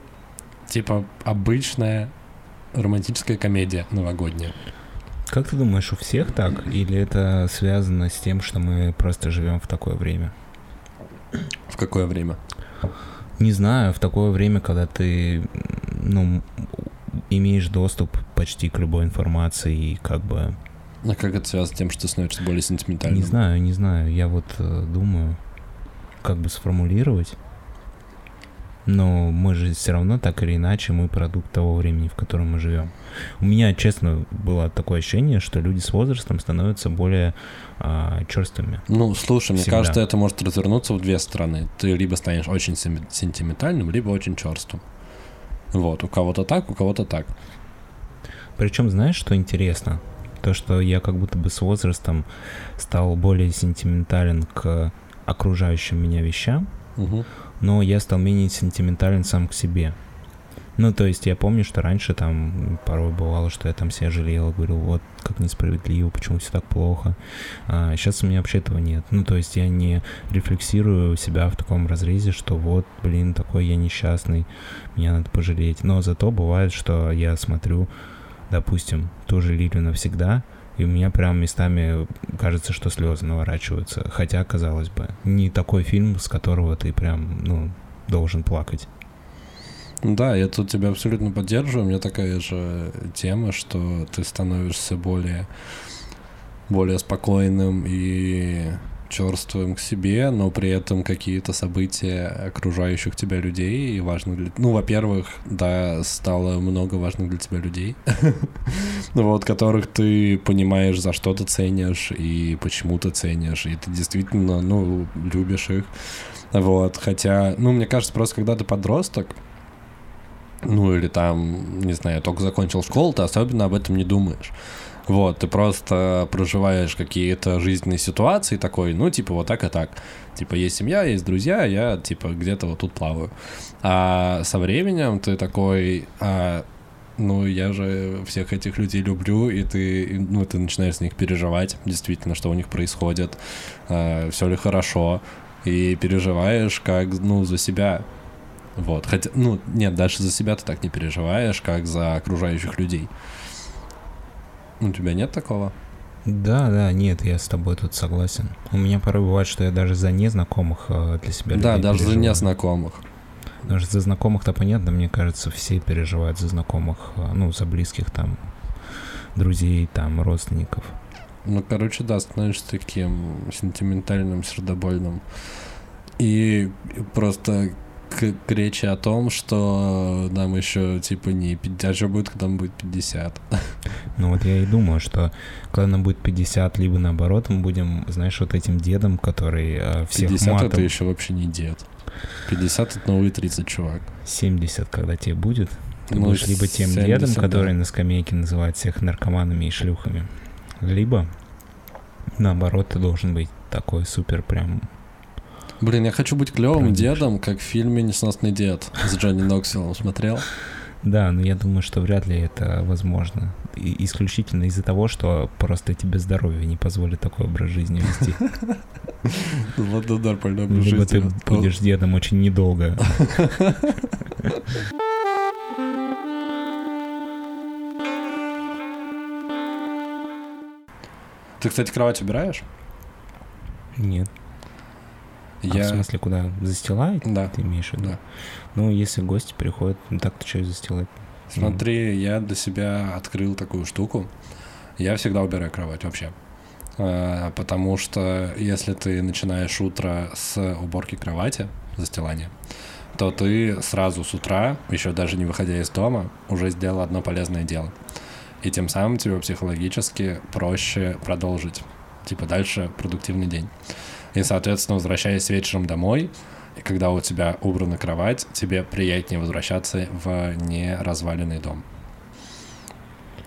типа обычная романтическая комедия новогодняя. Как ты думаешь, у всех так? Или это связано с тем, что мы просто живем в такое время? В какое время? Не знаю, в такое время, когда ты, ну, имеешь доступ почти к любой информации и как бы... А как это связано с тем, что ты становишься более сентиментальным? Не знаю, не знаю. Я вот э, думаю, как бы сформулировать но мы же все равно так или иначе мы продукт того времени, в котором мы живем. У меня, честно, было такое ощущение, что люди с возрастом становятся более а, черствыми. Ну, слушай, Всегда. мне кажется, это может развернуться в две стороны. Ты либо станешь очень сентиментальным, либо очень черствым. Вот, у кого-то так, у кого-то так. Причем, знаешь, что интересно? То, что я как будто бы с возрастом стал более сентиментален к окружающим меня вещам, угу но я стал менее сентиментален сам к себе. Ну, то есть я помню, что раньше там порой бывало, что я там себя жалел, говорил, вот, как несправедливо, почему все так плохо. А сейчас у меня вообще этого нет. Ну, то есть я не рефлексирую себя в таком разрезе, что вот, блин, такой я несчастный, меня надо пожалеть. Но зато бывает, что я смотрю, допустим, ту же Лилию навсегда, и у меня прям местами кажется, что слезы наворачиваются. Хотя, казалось бы, не такой фильм, с которого ты прям, ну, должен плакать. Да, я тут тебя абсолютно поддерживаю. У меня такая же тема, что ты становишься более, более спокойным и черствым к себе, но при этом какие-то события окружающих тебя людей и важных для... Ну, во-первых, да, стало много важных для тебя людей, вот, которых ты понимаешь, за что ты ценишь и почему ты ценишь, и ты действительно, ну, любишь их. Вот, хотя, ну, мне кажется, просто когда ты подросток, ну, или там, не знаю, только закончил школу, ты особенно об этом не думаешь. Вот, ты просто проживаешь какие-то жизненные ситуации такой, ну, типа, вот так и так. Типа, есть семья, есть друзья, я, типа, где-то вот тут плаваю. А со временем ты такой, а, ну, я же всех этих людей люблю, и ты, ну, ты начинаешь с них переживать, действительно, что у них происходит, а, все ли хорошо, и переживаешь как, ну, за себя. Вот, хотя, ну, нет, даже за себя ты так не переживаешь, как за окружающих людей. У тебя нет такого? Да, да, нет, я с тобой тут согласен. У меня порой бывает, что я даже за незнакомых э, для себя Да, даже переживаю. за незнакомых. Даже за знакомых-то понятно, мне кажется, все переживают за знакомых, э, ну, за близких там, друзей, там, родственников. Ну, короче, да, становишься таким сентиментальным, сердобольным. И просто к, к речи о том, что нам еще типа не 50, а что будет, когда нам будет 50. Ну вот я и думаю, что когда нам будет 50, либо наоборот, мы будем, знаешь, вот этим дедом, который э, всех 50 матом... это еще вообще не дед. 50 это новые 30, чувак. 70, когда тебе будет, ты Ну, будешь либо тем 70, дедом, да. который на скамейке называет всех наркоманами и шлюхами, либо наоборот, ты должен быть такой супер прям Блин, я хочу быть клевым дедом, как в фильме «Несносный дед» с Джонни Ноксвиллом. Смотрел? Да, но я думаю, что вряд ли это возможно. И исключительно из-за того, что просто тебе здоровье не позволит такой образ жизни вести. Вот да, нормально Либо ты будешь дедом очень недолго. Ты, кстати, кровать убираешь? Нет. А в Я... смысле, куда? Застилать? Да. Ты имеешь в виду? Да. Ну, если гости приходят, ну так-то что и застилать? Смотри, я для себя открыл такую штуку. Я всегда убираю кровать вообще. А, Потому что если ты начинаешь утро с уборки кровати, застилания, то ты сразу с утра, еще даже не выходя из дома, уже сделал одно полезное дело. И тем самым тебе психологически проще продолжить, типа дальше продуктивный день. И, соответственно, возвращаясь вечером домой, и когда у тебя убрана кровать, тебе приятнее возвращаться в неразваленный дом.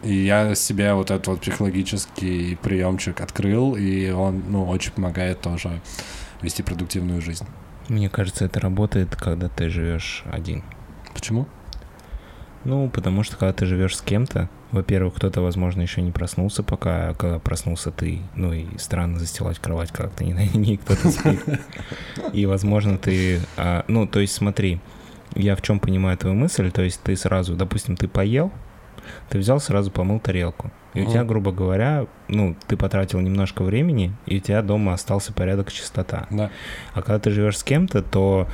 И я себе вот этот вот психологический приемчик открыл, и он, ну, очень помогает тоже вести продуктивную жизнь. Мне кажется, это работает, когда ты живешь один. Почему? Ну, потому что когда ты живешь с кем-то, во-первых, кто-то, возможно, еще не проснулся, пока когда проснулся ты. Ну и странно застилать кровать, как ты не, не кто-то спит. И, возможно, ты... а, ну, то есть смотри, я в чем понимаю твою мысль, то есть ты сразу, допустим, ты поел, ты взял, сразу помыл тарелку. И у тебя, грубо говоря, ну, ты потратил немножко времени, и у тебя дома остался порядок и чистота. Да. А когда ты живешь с кем-то, то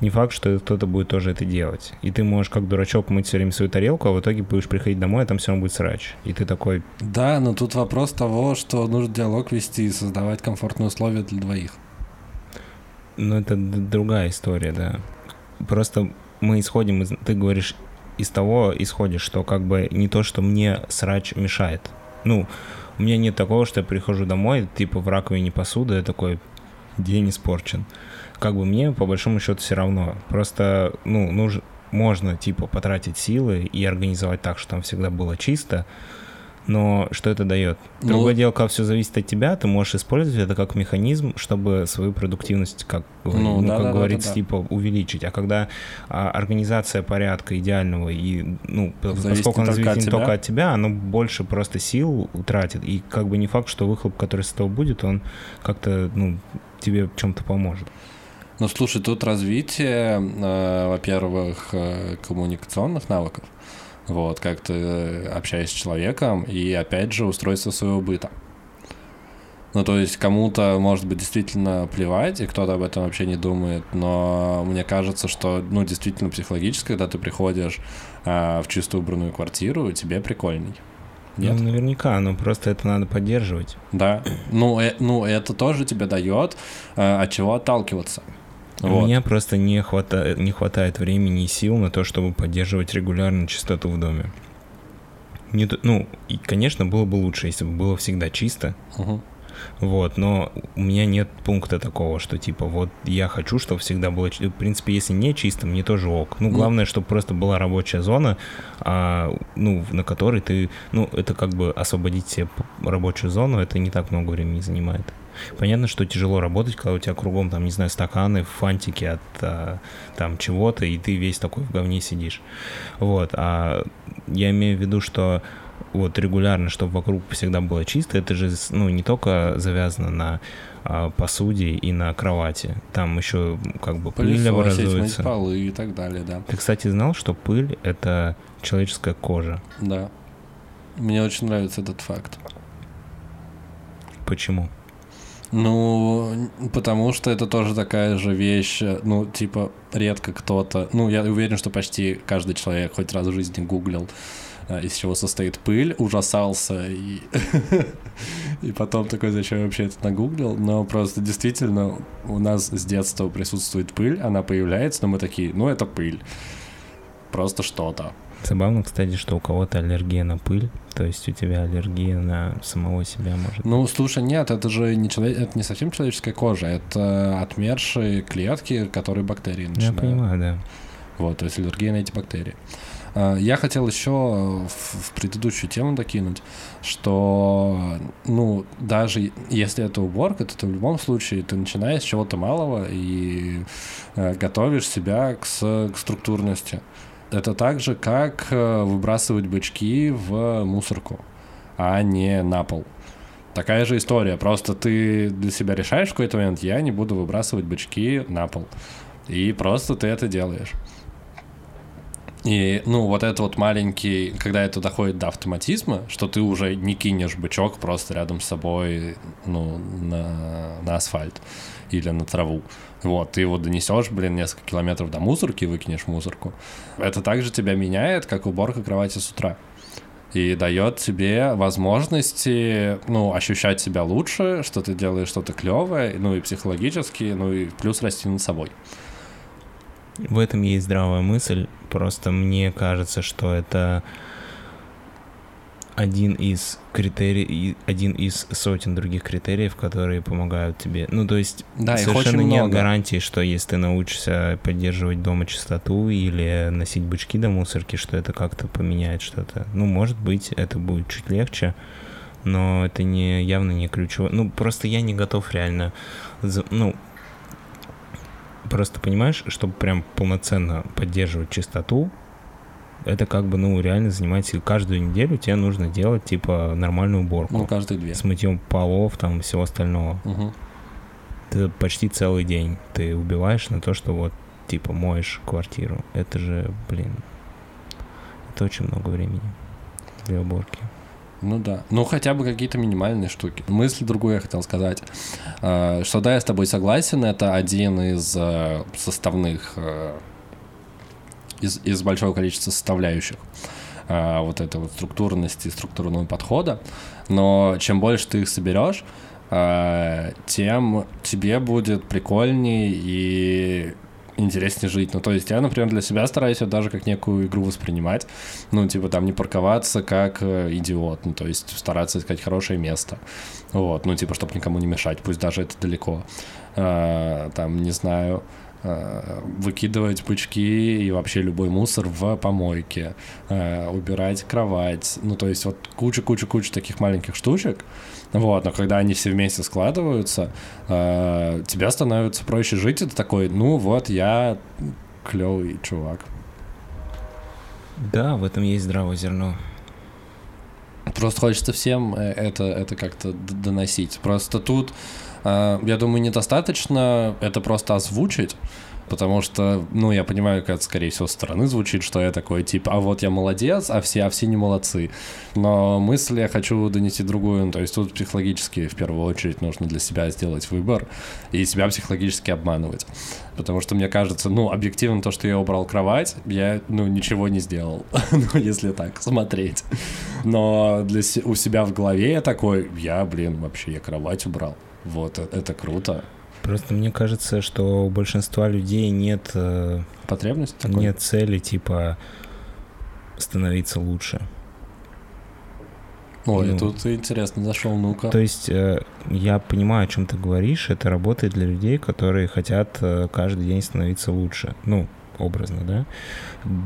не факт, что кто-то будет тоже это делать. И ты можешь как дурачок мыть все время свою тарелку, а в итоге будешь приходить домой, а там все равно будет срач. И ты такой, Да, но тут вопрос того, что нужно диалог вести и создавать комфортные условия для двоих. ну это другая история, да. Просто мы исходим, из, ты говоришь, из того исходишь, что как бы не то, что мне срач мешает. Ну, у меня нет такого, что я прихожу домой, типа в раковине посуда, я такой, день испорчен. Как бы мне по большому счету все равно. Просто, ну, нужно, можно типа потратить силы и организовать так, что там всегда было чисто, но что это дает? Ну- Другое дело, когда все зависит от тебя, ты можешь использовать это как механизм, чтобы свою продуктивность, как, Ну, ну, да, как да, говорится, да, да. типа увеличить. А когда а, организация порядка идеального и, ну, Зависит поскольку она зависит не только от тебя, оно больше просто сил тратит. И как бы не факт, что выхлоп, который с этого будет, он как-то, ну, тебе в чем-то поможет. Ну, слушай, тут развитие, э, во-первых, э, коммуникационных навыков, вот, как ты э, общаешься с человеком, и, опять же, устройство своего быта. Ну, то есть кому-то, может быть, действительно плевать, и кто-то об этом вообще не думает, но мне кажется, что, ну, действительно психологически, когда ты приходишь э, в чисто убранную квартиру, тебе прикольней. Нет? Ну, наверняка, но просто это надо поддерживать. Да. Ну, э, ну это тоже тебе дает э, от чего отталкиваться. У Вот. меня просто не хватает, не хватает времени и сил на то, чтобы поддерживать регулярно чистоту в доме. Не, ну, и, конечно, было бы лучше, если бы было всегда чисто. Мгм. Вот, но у меня нет пункта такого, что типа вот я хочу, чтобы всегда было чисто. В принципе, если не чисто, мне тоже ок. Ну, главное, чтобы просто была рабочая зона, а, ну, на которой ты, ну, это как бы освободить себе рабочую зону, это не так много времени занимает. Понятно, что тяжело работать, когда у тебя кругом, там, не знаю, стаканы, фантики от а, там чего-то, и ты весь такой в говне сидишь. Вот, а я имею в виду, что вот регулярно, чтобы вокруг всегда было чисто, это же, ну, не только завязано на а, посуде и на кровати. Там еще как бы пыль Пылесосить, образуется. полы и так далее, да. Ты, кстати, знал, что пыль — это человеческая кожа? Да. Мне очень нравится этот факт. Почему? Ну, потому что это тоже такая же вещь, э, ну, типа, редко кто-то, ну, я уверен, что почти каждый человек хоть раз в жизни гуглил, э, из чего состоит пыль, ужасался и, и потом такой, зачем я вообще это нагуглил, но просто действительно у нас с детства присутствует пыль, она появляется, но мы такие, ну, это пыль, просто что-то. Забавно, кстати, что у кого-то аллергия на пыль, то есть у тебя аллергия на самого себя может. Ну, слушай, нет, это же не, человек, это не совсем человеческая кожа, это отмершие клетки, которые бактерии Я начинают. понимаю, да. Вот, то есть аллергия на эти бактерии. А, Я хотел еще в предыдущую тему докинуть, что, ну, даже если это уборка, то ты в любом случае ты начинаешь с чего-то малого и э, готовишь себя к, к структурности. Это так же, как э, выбрасывать бычки в мусорку, а не на пол. Такая же история, просто ты для себя решаешь в какой-то момент, я не буду выбрасывать бычки на пол. И просто ты это делаешь. И, ну, вот это вот маленький, когда это доходит до автоматизма, что ты уже не кинешь бычок просто рядом с собой, ну, на, на асфальт или на траву. Вот, ты его донесешь, блин, несколько километров до мусорки выкинешь мусорку. Это также тебя меняет, как уборка кровати с утра. И дает тебе возможности, ну, ощущать себя лучше, что ты делаешь что-то клевое, ну, и психологически, ну, и плюс расти над собой. В этом есть здравая мысль, просто мне кажется, что это один из критерий, один из сотен других критериев, которые помогают тебе. Ну, то есть Да, совершенно нет много. гарантии, что если ты научишься поддерживать дома чистоту или носить бычки до мусорки, что это как-то поменяет что-то. Ну, может быть, это будет чуть легче, но это не явно не ключевое. Ну, просто я не готов реально, за- ну, просто понимаешь, чтобы прям полноценно поддерживать чистоту, это как бы, ну, реально занимать сил. Каждую неделю тебе нужно делать, типа, нормальную уборку. Ну, каждые две. с мытьем полов, там, всего остального. Мгм. Ты почти целый день ты убиваешь на то, что вот, типа, моешь квартиру. Это же, блин, это очень много времени для уборки. Ну да. Ну хотя бы какие-то минимальные штуки. Мысль другую я хотел сказать. А, Что да, я с тобой согласен, это один из э, составных, э, из, из большого количества составляющих а, вот этой вот структурности, структурного подхода. Но чем больше ты их соберешь, а, тем тебе будет прикольней и интереснее жить. Ну, то есть я, например, для себя стараюсь это даже как некую игру воспринимать. Ну, типа там не парковаться как э, идиот, ну, то есть стараться искать хорошее место. Вот, ну, типа, чтобы никому не мешать, пусть даже это далеко. Там, не знаю, выкидывать бычки и вообще любой мусор в помойке, а, убирать кровать, ну, то есть вот куча-куча-куча таких маленьких штучек, вот, но когда они все вместе складываются, а, тебя становится проще жить, ты такой, ну, вот я клевый чувак. Да, в этом есть здравое зерно. Просто хочется всем э, это, это как-то доносить. Просто тут, э, я думаю, недостаточно это просто озвучить, Потому что, ну, я понимаю, как это, скорее всего, со стороны звучит, что я такой, типа, а вот я молодец, а все, а все не молодцы. Но мысль я хочу донести другую. То есть тут психологически, в первую очередь, нужно для себя сделать выбор и себя психологически обманывать. Потому что мне кажется, ну, объективно то, что я убрал кровать, я, ну, ничего не сделал. ну, если так смотреть. Но для у себя в голове я такой, я, блин, вообще, я кровать убрал. Вот, э, это круто. Просто мне кажется, что у большинства людей нет... Э, Потребности такой? Нет цели, типа, становиться лучше. Ой, ну, тут интересно зашел, ну-ка. То есть э, я понимаю, о чем ты говоришь, это работает для людей, которые хотят каждый день становиться лучше. Ну, образно, да,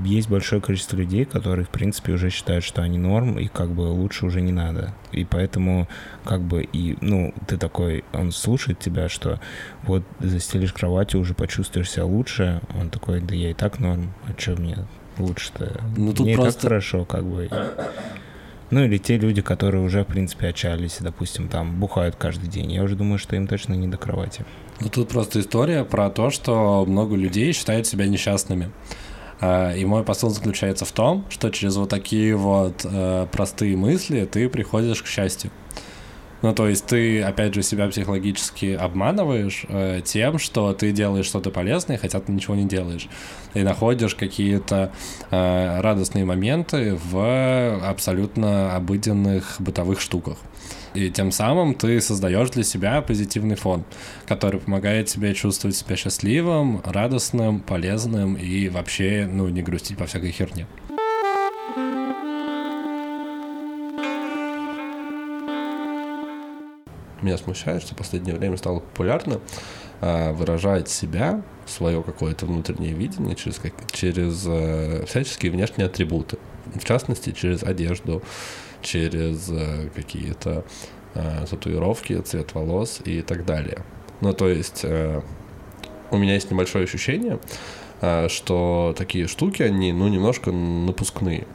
есть большое количество людей, которые, в принципе, уже считают, что они норм, и как бы лучше уже не надо. И поэтому, как бы, и, ну, ты такой, он слушает тебя, что вот застелишь кроватью, уже почувствуешь себя лучше, он такой, да я и так норм, а что мне лучше-то? Ну, тут мне просто... и так хорошо, как бы. Ну или те люди, которые уже, в принципе, отчаялись, допустим, там бухают каждый день. Я уже думаю, что им точно не до кровати. Ну тут просто история про то, что много людей считают себя несчастными. А, и мой посыл заключается в том, что через вот такие вот э, простые мысли ты приходишь к счастью. Ну, то есть ты, опять же, себя психологически обманываешь э, тем, что ты делаешь что-то полезное, хотя ты ничего не делаешь. И находишь какие-то э, радостные моменты в абсолютно обыденных бытовых штуках. И тем самым ты создаешь для себя позитивный фон, который помогает тебе чувствовать себя счастливым, радостным, полезным и вообще, ну, не грустить по всякой херне. Меня смущает, что в последнее время стало популярно э, выражать себя, свое какое-то внутреннее видение через, как, через э, всяческие внешние атрибуты. В частности, через одежду, через э, какие-то э, татуировки, цвет волос и так далее. Ну, то есть э, у меня есть небольшое ощущение, что такие штуки, они, ну, немножко напускные.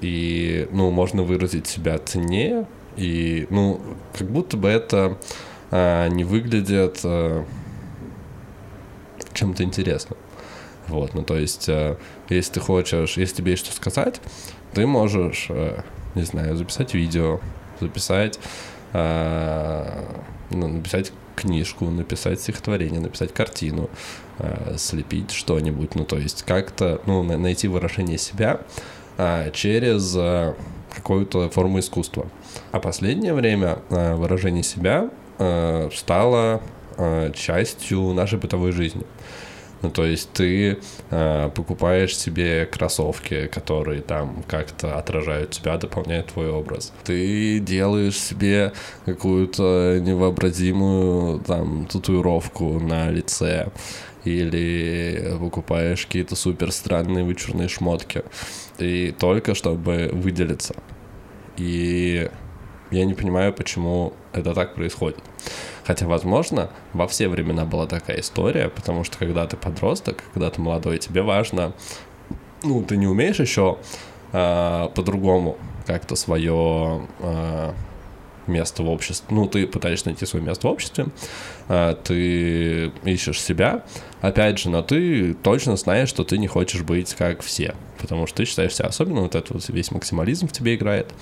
И, ну, можно выразить себя ценнее, и, ну, как будто бы это э, не выглядит э, чем-то интересным. Вот, ну, то есть, э, если ты хочешь, если тебе есть что сказать, ты можешь э, не знаю, записать видео, записать, э, ну, написать книжку, написать стихотворение, написать картину, э, слепить что-нибудь, ну, то есть как-то, ну, найти выражение себя э, через э, какую-то форму искусства. А последнее время э, выражение себя э, стало э, частью нашей бытовой жизни. Ну, то есть ты э, покупаешь себе кроссовки, которые там как-то отражают тебя, дополняют твой образ. Ты делаешь себе какую-то невообразимую там татуировку на лице или покупаешь какие-то супер странные вычурные шмотки. И только чтобы выделиться. И я не понимаю, почему это так происходит. Хотя, возможно, во все времена была такая история, потому что когда ты подросток, когда ты молодой, тебе важно, ну, ты не умеешь еще э, по-другому как-то свое э, место в обществе, ну, ты пытаешься найти свое место в обществе, э, ты ищешь себя, опять же, но ты точно знаешь, что ты не хочешь быть как все, потому что ты считаешь себя особенным, вот этот вот весь максимализм в тебе играет,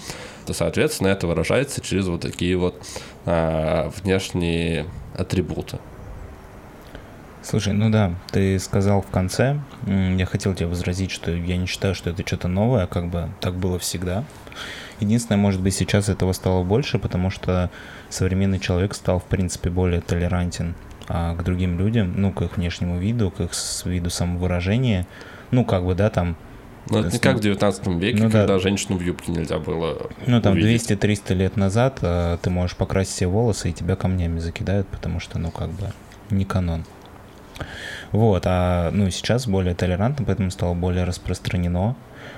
то, соответственно, это выражается через вот такие вот а, внешние атрибуты. Слушай, ну да, ты сказал в конце, я хотел тебе возразить, что я не считаю, что это что-то новое, как бы так было всегда. Единственное, может быть, сейчас этого стало больше, потому что современный человек стал, в принципе, более толерантен а, к другим людям, ну, к их внешнему виду, к их виду самовыражения. Ну, как бы, да, там ну, это не как в 19 веке, ну, когда да. женщину в юбке нельзя было Ну, там 200-300 лет назад э, ты можешь покрасить все волосы, и тебя камнями закидают, потому что, ну, как бы, не канон. Вот, а, ну, сейчас более толерантно, поэтому стало более распространено.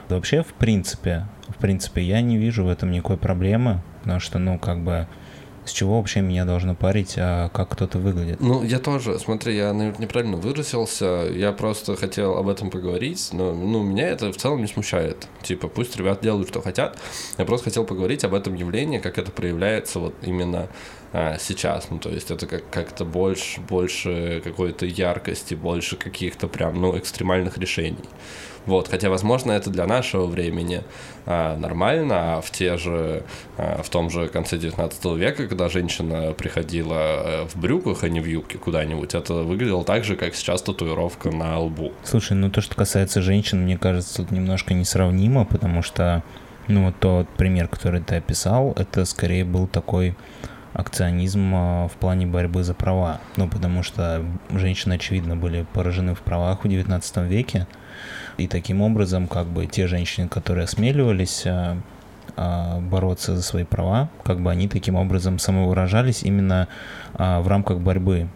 Да вообще, в принципе, принципе, я не вижу в этом никакой проблемы, потому что, ну, как бы, с чего вообще меня должно парить, а как кто-то выглядит? Ну, я тоже, смотри, я, наверное, неправильно выразился, я просто хотел об этом поговорить, но, ну, меня это в целом не смущает. Типа, пусть ребят делают, что хотят. Я просто хотел поговорить об этом явлении, как это проявляется вот именно а, сейчас. Ну, то есть это как- как-то больше, больше какой-то яркости, больше каких-то прям, ну, экстремальных решений. Вот, хотя, возможно, это для нашего времени а, нормально, а в те же, а, в том же конце 19 века, когда женщина приходила э, в брюках, а не в юбке куда-нибудь, это выглядело так же, как сейчас татуировка на лбу. Слушай, ну то, что касается женщин, мне кажется, тут немножко несравнимо, потому что, ну тот пример, который ты описал, это скорее был такой акционизм а, в плане борьбы за права. Ну, потому что женщины, очевидно, были поражены в правах в 19 веке, и таким образом, как бы те женщины, которые осмеливались а, а, бороться за свои права, как бы они таким образом самовыражались именно в рамках борьбы.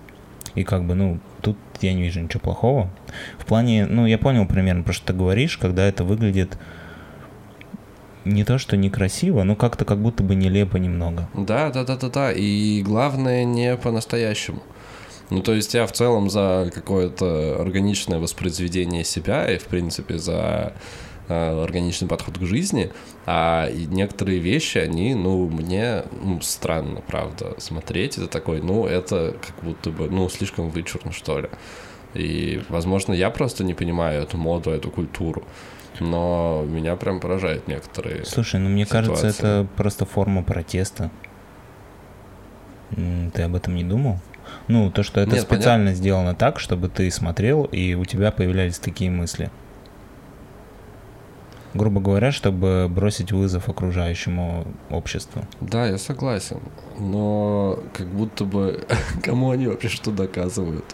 И как бы, ну, тут я не вижу ничего плохого. В плане, ну, я понял примерно, про что ты говоришь, когда это выглядит не то, что некрасиво, но как-то как будто бы нелепо немного. Да, да, да, да, да. И главное не по-настоящему. Ну, то есть я в целом за какое-то органичное воспроизведение себя и, в принципе, за э, органичный подход к жизни, а некоторые вещи, они, ну, мне ну, странно, правда, смотреть. Это такой, ну, это как будто бы, ну, слишком вычурно, что ли. И, возможно, я просто не понимаю эту моду, эту культуру. Но меня прям поражают некоторые. Слушай, ну мне кажется, ситуации. это просто форма протеста. Ты об этом не думал? Ну, то, что это Нет, специально сделано так, чтобы ты смотрел, и у тебя появлялись такие мысли. Грубо говоря, чтобы бросить вызов окружающему обществу. Да, я согласен. Но как будто бы кому они вообще что доказывают?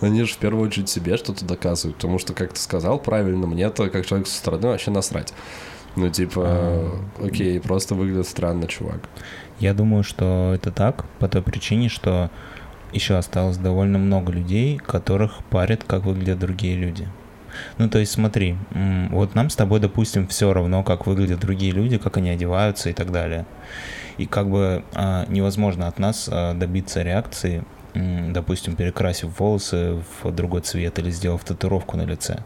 Они же в первую очередь себе что-то доказывают, потому что, как ты сказал правильно, мне-то как человек со стороны вообще насрать. Ну, типа, А. окей, просто выглядит странно, чувак. Я думаю, что это так по той причине, что еще осталось довольно много людей, которых парят, как выглядят другие люди. Ну, то есть смотри, вот нам с тобой, допустим, все равно, как выглядят другие люди, как они одеваются и так далее. И как бы а, невозможно от нас а, добиться реакции, допустим, перекрасив волосы в другой цвет или сделав татуировку на лице.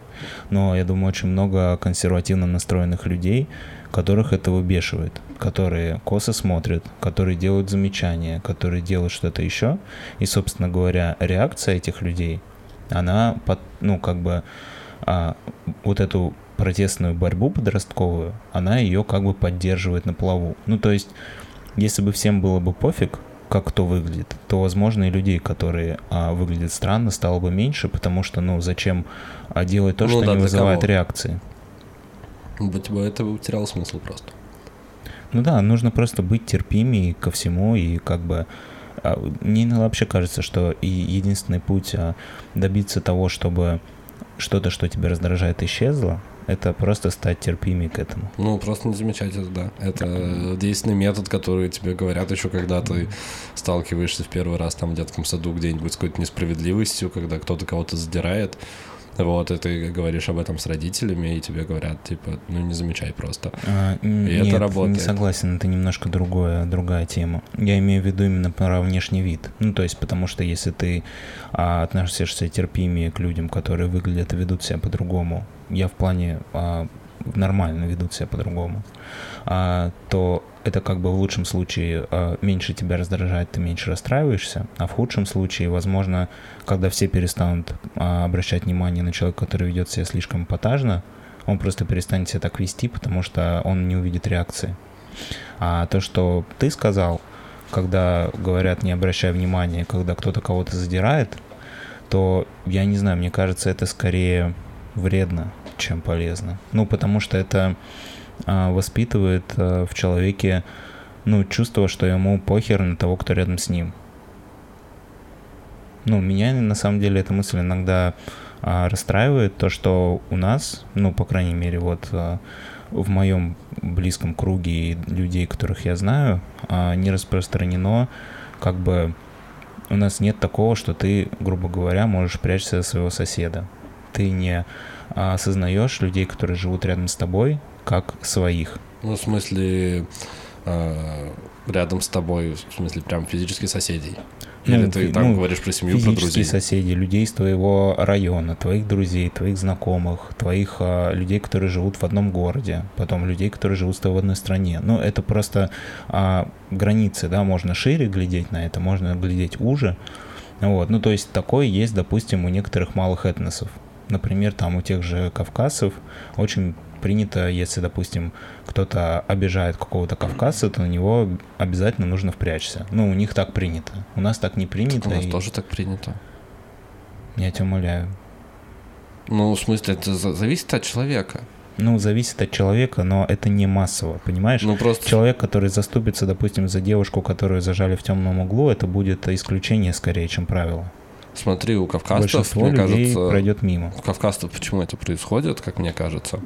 Но я думаю, очень много консервативно настроенных людей, которых это выбешивает, которые косо смотрят, которые делают замечания, которые делают что-то еще. И, собственно говоря, реакция этих людей, она, под, ну, как бы, а, вот эту протестную борьбу подростковую, она ее как бы поддерживает на плаву. Ну, то есть, если бы всем было бы пофиг, как кто выглядит, то, возможно, и людей, которые а, выглядят странно, стало бы меньше, потому что, ну, зачем а, делать то, Ну что да, не вызывает кого? реакции? Быть бы это потерял смысл просто. Ну да, нужно просто быть терпимее ко всему и как бы а, мне вообще кажется, что и единственный путь а, добиться того, чтобы что-то, что тебя раздражает, исчезло, это просто стать терпимее к этому. Ну, просто не замечать это, да. Это действенный метод, который тебе говорят еще, когда ты сталкиваешься в первый раз там в детском саду где-нибудь с какой-то несправедливостью, когда кто-то кого-то задирает. Вот, и ты говоришь об этом с родителями, и тебе говорят, типа, ну не замечай просто. А, И это нет, не работает. согласен, это немножко другое, другая тема. Я имею в виду именно про внешний вид. Ну, то есть, потому что если ты а, относишься терпимее к людям, которые выглядят и ведут себя по-другому, я в плане а, нормально ведут себя по-другому, а, то это как бы в лучшем случае а, меньше тебя раздражает, ты меньше расстраиваешься, а в худшем случае, возможно, когда все перестанут а, обращать внимание на человека, который ведет себя слишком эпатажно, он просто перестанет себя так вести, потому что он не увидит реакции. А то, что ты сказал, когда говорят не обращай внимания, когда кто-то кого-то задирает, то я не знаю, мне кажется, это скорее вредно, чем полезно. Ну, потому что это а, воспитывает а, в человеке ну, чувство, что ему похер на того, кто рядом с ним. Ну, меня на самом деле эта мысль иногда а, расстраивает, то, что у нас, ну, по крайней мере, вот а, в моем близком круге людей, которых я знаю, а, не распространено, как бы у нас нет такого, что ты, грубо говоря, можешь прячься за своего соседа. Ты не осознаешь людей, которые живут рядом с тобой, как своих. Ну, в смысле, э, рядом с тобой, в смысле, прям физически соседей? Или Ну, ты там ну, говоришь про семью, про Физические друзей? соседи, людей из твоего района, твоих друзей, твоих знакомых, твоих а, людей, которые живут в одном городе, потом людей, которые живут с тобой в одной стране. Ну, это просто а, границы, да, можно шире глядеть на это, можно глядеть уже. Вот, ну, то есть такое есть, допустим, у некоторых малых этносов. Например, там у тех же кавказцев очень принято, если, допустим, кто-то обижает какого-то кавказца, то на него обязательно нужно впрячься. Ну, у них так принято. У нас так не принято. У нас и тоже так принято. Я тебя умоляю. Ну, в смысле, это за- зависит от человека. Ну, зависит от человека, но это не массово, понимаешь? Ну, просто... Человек, который заступится, допустим, за девушку, которую зажали в темном углу, это будет исключение скорее, чем правило. Смотри, у кавказцев, Большинство мне кажется, пройдет мимо. у кавказцев почему это происходит, как мне кажется?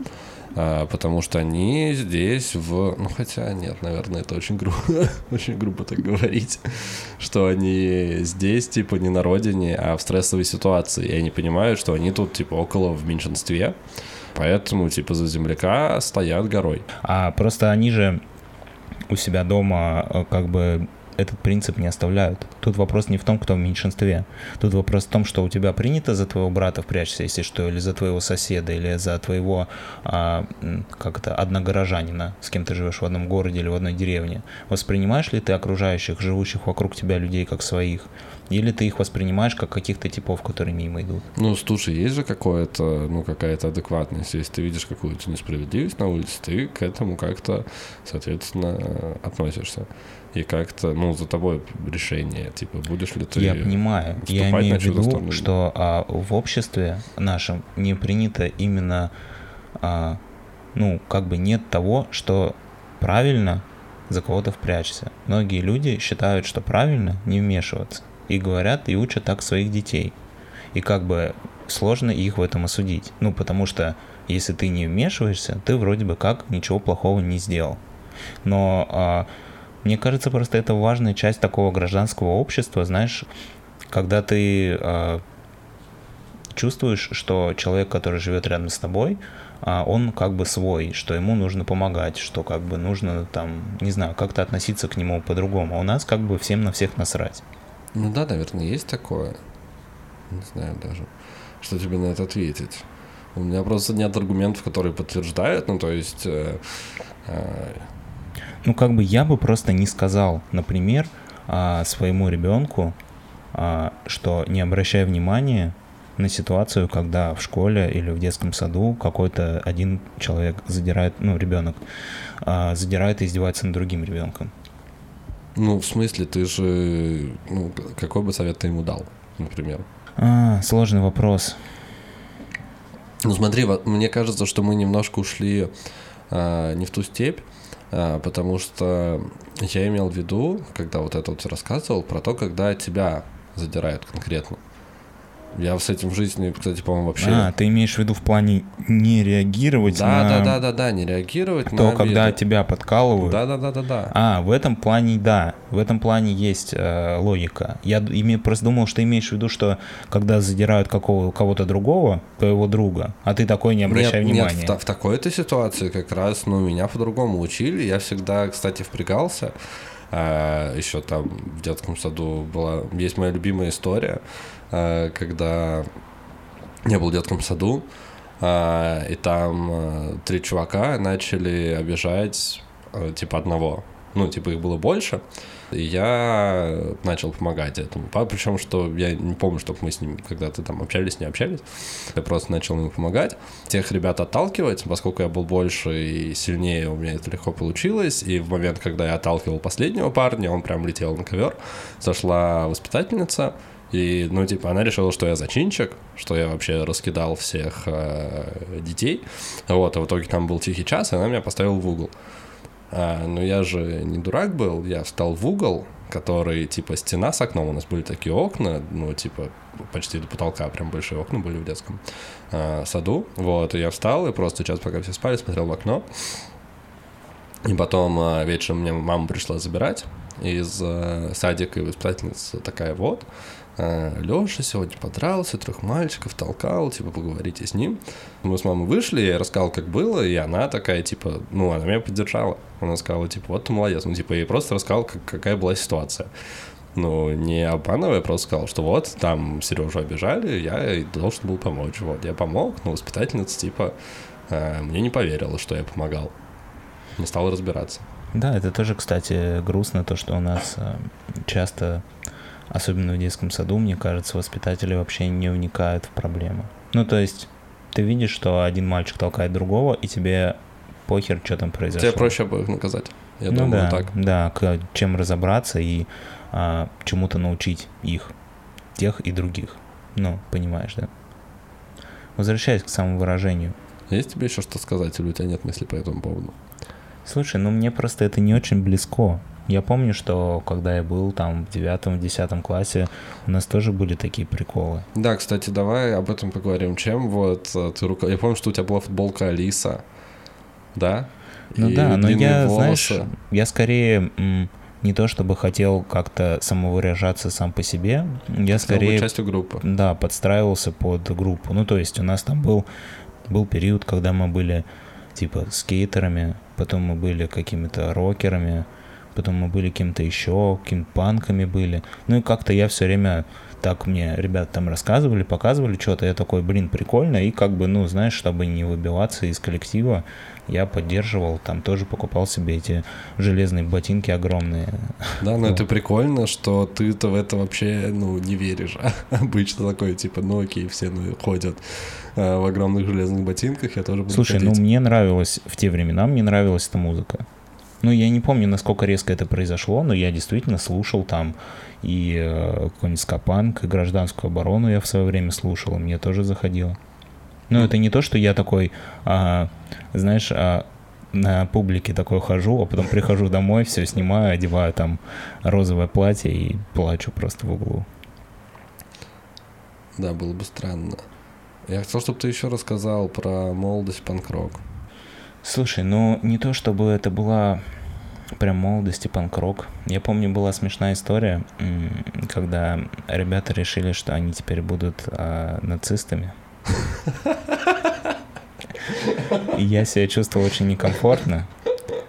А, потому что они здесь в... Ну, хотя нет, наверное, это очень грубо, очень грубо так говорить, что они здесь, типа, не на родине, а в стрессовой ситуации. И они понимают, что они тут, типа, около в меньшинстве, поэтому, типа, за земляка стоят горой. А просто они же у себя дома э, как бы этот принцип не оставляют. Тут вопрос не в том, кто в меньшинстве. Тут вопрос в том, что у тебя принято за твоего брата впрячься, если что, или за твоего соседа, или за твоего а, как то одногорожанина, с кем ты живешь в одном городе или в одной деревне. Воспринимаешь ли ты окружающих, живущих вокруг тебя людей как своих? Или ты их воспринимаешь как каких-то типов, которые мимо идут? Ну, слушай, есть же какое-то, ну, какая-то адекватность. Если ты видишь какую-то несправедливость на улице, ты к этому как-то, соответственно, э, относишься. И как-то, ну, за тобой решение, типа, будешь ли ты... Я понимаю. Я имею в виду, сторону? что а, в обществе нашем не принято именно, а, ну, как бы нет того, что правильно за кого-то впрячься. Многие люди считают, что правильно не вмешиваться. И говорят, и учат так своих детей. И как бы сложно их в этом осудить. Ну, потому что если ты не вмешиваешься, ты вроде бы как ничего плохого не сделал. Но а, мне кажется, просто это важная часть такого гражданского общества, знаешь, когда ты а, чувствуешь, что человек, который живет рядом с тобой, а, он как бы свой, что ему нужно помогать, что как бы нужно там, не знаю, как-то относиться к нему по-другому. А у нас как бы всем на всех насрать. Ну да, наверное, есть такое. Не знаю даже, что тебе на это ответить. У меня просто нет аргументов, которые подтверждают, ну, то есть... э, э, Ну, как бы я бы просто не сказал, например, а, своему ребенку, а, что не обращай внимания на ситуацию, когда в школе или в детском саду какой-то один человек задирает, ну, ребенок, а, задирает и издевается над другим ребенком. ну, в смысле, ты же... Ну, какой бы совет ты ему дал, например? А, сложный вопрос. Ну смотри, вот мне кажется, что мы немножко ушли а, не в ту степь, потому что я имел в виду, когда вот это вот рассказывал, про то, когда тебя задирают конкретно. Я с этим в жизни, кстати, по-моему, вообще... А, ты имеешь в виду в плане не реагировать да, на да, да, да, да, не реагировать то, на когда обиды. тебя подкалывают? Да, да, да, да, да. А, в этом плане, да, в этом плане есть э, логика. Я име- просто думал, что имеешь в виду, что когда задирают какого, кого-то другого, твоего друга, а ты такой не обращай нет, внимания. Нет, в, та- в такой-то ситуации как раз, ну, меня по-другому учили. Я всегда, кстати, впрягался. А, еще там в детском саду была... Есть моя любимая история, когда я был в детском саду, а, и там а, три чувака начали обижать типа одного. Ну, типа их было больше. И я начал помогать этому. Причем, что я не помню, чтобы мы с ним когда-то там общались, не общались. Я просто начал ему помогать. Тех ребят отталкивать, поскольку я был больше и сильнее, у меня это легко получилось. И в момент, когда я отталкивал последнего парня, он прям летел на ковер. Зашла воспитательница, и, ну, типа, она решила, что я зачинчик, что я вообще раскидал всех э, детей. Вот, а в итоге там был тихий час, и она меня поставила в угол. А, но я же не дурак был, я встал в угол, который, типа, стена с окном, у нас были такие окна, ну, типа, почти до потолка, прям большие окна были в детском а, саду. Вот, и я встал и просто час, пока все спали, смотрел в окно. И потом а, вечером мне мама пришла забирать из а, садика, и воспитательница такая, вот, а, Леша сегодня подрался, трех мальчиков толкал, типа, поговорите с ним. Мы с мамой вышли, я рассказал, как было, и она такая, типа, ну, она меня поддержала. Она сказала, типа, вот ты молодец. Ну, типа, я просто рассказал, как, какая была ситуация. Ну, не обманывая, просто сказал, что вот, там Сережу обижали, я должен был помочь. Вот, я помог, но воспитательница, типа, э, мне не поверила, что я помогал. Не стал разбираться. Да, это тоже, кстати, грустно, то, что у нас э, часто, особенно в детском саду, мне кажется, воспитатели вообще не вникают в проблему. Ну, то есть, ты видишь, что один мальчик толкает другого, и тебе похер, что там произошло. Тебе проще обоих наказать. Я ну думаю, да, так. да, чем разобраться и а, чему-то научить их, тех и других. Ну, понимаешь, да? Возвращаясь к самовыражению. Есть тебе еще что сказать, или у тебя нет мысли по этому поводу? Слушай, ну мне просто это не очень близко. Я помню, что когда я был там в девятом-десятом классе, у нас тоже были такие приколы. Да, кстати, давай об этом поговорим. Чем вот э, ты рука... Я помню, что у тебя была футболка Алиса, да? Ну И да, но я, волосы. знаешь, я скорее не то чтобы хотел как-то самовыражаться сам по себе, я Хотел скорее частью группы. Да, подстраивался под группу. Ну, то есть у нас там был, был период, когда мы были типа скейтерами, потом мы были какими-то рокерами, потом мы были кем-то еще, какими панками были. Ну и как-то я все время так мне ребята там рассказывали, показывали что-то, я такой, блин, прикольно, и как бы, ну, знаешь, чтобы не выбиваться из коллектива, я поддерживал, там тоже покупал себе эти железные ботинки огромные. Да, но Ну. это прикольно, что ты-то в это вообще, ну, не веришь. Обычно такое, типа, ну окей, все ну, ходят э, в огромных железных ботинках, я тоже буду Слушай, ходить. ну мне нравилось, в те времена мне нравилась эта музыка. Ну, я не помню, насколько резко это произошло, но я действительно слушал там и э, какой-нибудь скопанк, и гражданскую оборону я в свое время слушал, и мне тоже заходило. Но это не то, что я такой, а, знаешь, а, на публике такой хожу, а потом прихожу домой, все снимаю, одеваю там розовое платье и плачу просто в углу. Да, было бы странно. Я хотел, чтобы ты еще рассказал про молодость панк-рок. Слушай, ну не то чтобы это была прям молодость и панк-рок. Я помню, была смешная история, когда ребята решили, что они теперь будут а, нацистами. И я себя чувствовал очень некомфортно,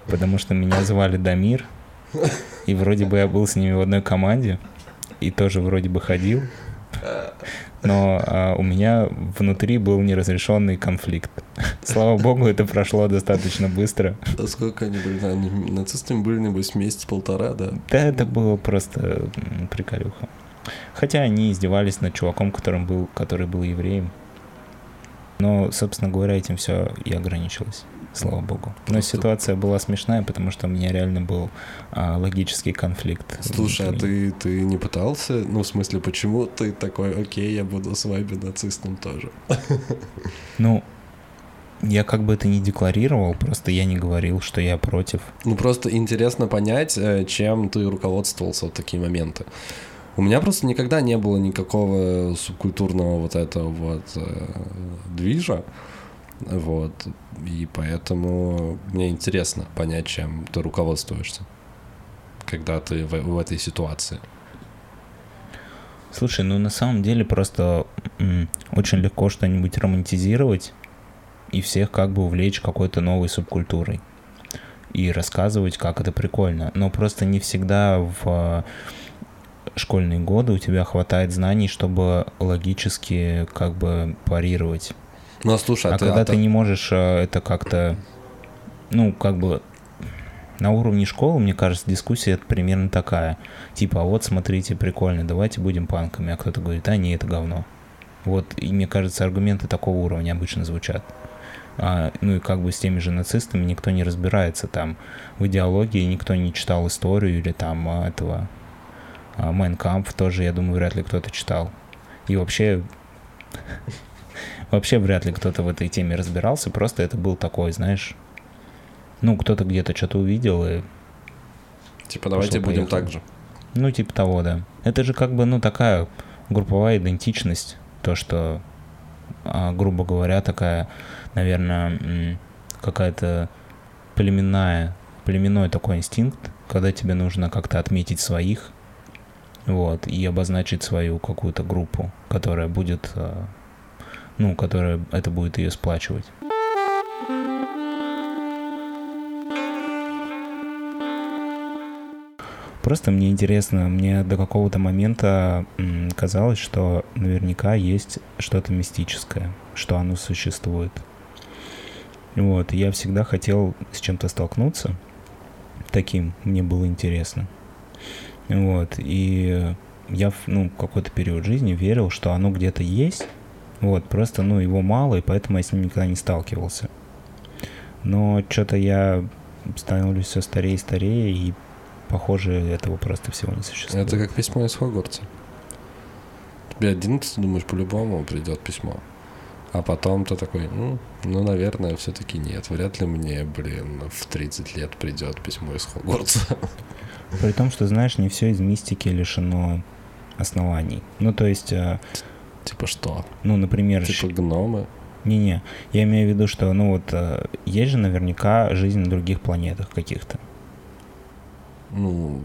потому что меня звали Дамир, и вроде бы я был с ними в одной команде, и тоже вроде бы ходил, но а, у меня внутри был неразрешенный конфликт. Слава богу, это прошло достаточно быстро. Да сколько они были? Они нацистами были, небось, месяц-полтора, да? Да, это было просто приколюха. Хотя они издевались над чуваком, которым был, который был евреем. Но, собственно говоря, этим все и ограничилось. Слава богу. Но Просто- ситуация была смешная, потому что у меня реально был а, логический конфликт. Слушай, а ты, ты не пытался? Ну, в смысле, почему ты такой, окей, я буду с вами нацистом тоже? Ну, я как бы это не декларировал, просто я не говорил, что я против. Ну, просто интересно понять, э, чем ты руководствовался в такие моменты. У меня просто никогда не было никакого субкультурного вот этого вот э, движа, вот, и поэтому мне интересно понять, чем ты руководствуешься, когда ты в, в этой ситуации. Слушай, ну на самом деле просто очень легко что-нибудь романтизировать и всех как бы увлечь какой-то новой субкультурой и рассказывать, как это прикольно. Но просто не всегда в школьные годы у тебя хватает знаний, чтобы логически как бы парировать. Ну, а слушай, А ты- когда а ты ты- не можешь э, это как-то, ну, как бы на уровне школы, мне кажется, дискуссия это примерно такая. Типа, а вот смотрите, прикольно, давайте будем панками. А кто-то говорит, а не, это говно. Вот, и мне кажется, аргументы такого уровня обычно звучат. А, ну и как бы с теми же нацистами никто не разбирается там в идеологии, никто не читал историю или там а, этого Майнкамп тоже, я думаю, вряд ли кто-то читал. И вообще Вообще вряд ли кто-то в этой теме разбирался, просто это был такой, знаешь, ну, кто-то где-то что-то увидел, и, Типа, давайте будем так же. ну, типа того, да. Это же как бы, ну, такая групповая идентичность, то, что, а, грубо говоря, такая, наверное, какая-то племенная, племенной такой инстинкт, когда тебе нужно как-то отметить своих, вот, и обозначить свою какую-то группу, которая будет, э, ну, которая это будет ее сплачивать. Просто мне интересно, мне до какого-то момента казалось, что наверняка есть что-то мистическое, что оно существует. Вот, я всегда хотел с чем-то столкнуться таким, мне было интересно. Вот, и я в ну, какой-то период жизни верил, что оно где-то есть, вот, просто, ну, его мало, и поэтому я с ним никогда не сталкивался. Но что-то я становлюсь все старее и старее, и Похоже, этого просто всего не существует. Это как письмо из Хогвартса. Тебе 11, думаешь, по-любому придет письмо. А потом ты такой, ну, ну, наверное, все-таки нет. Вряд ли мне, блин, в 30 лет придет письмо из Хогвартса. При том, что, знаешь, не все из мистики лишено оснований. Ну, то есть... Э, типа что? Ну, например... Типа гномы? Не-не, я имею в виду, что, ну вот, э, есть же наверняка жизнь на других планетах каких-то. Ну,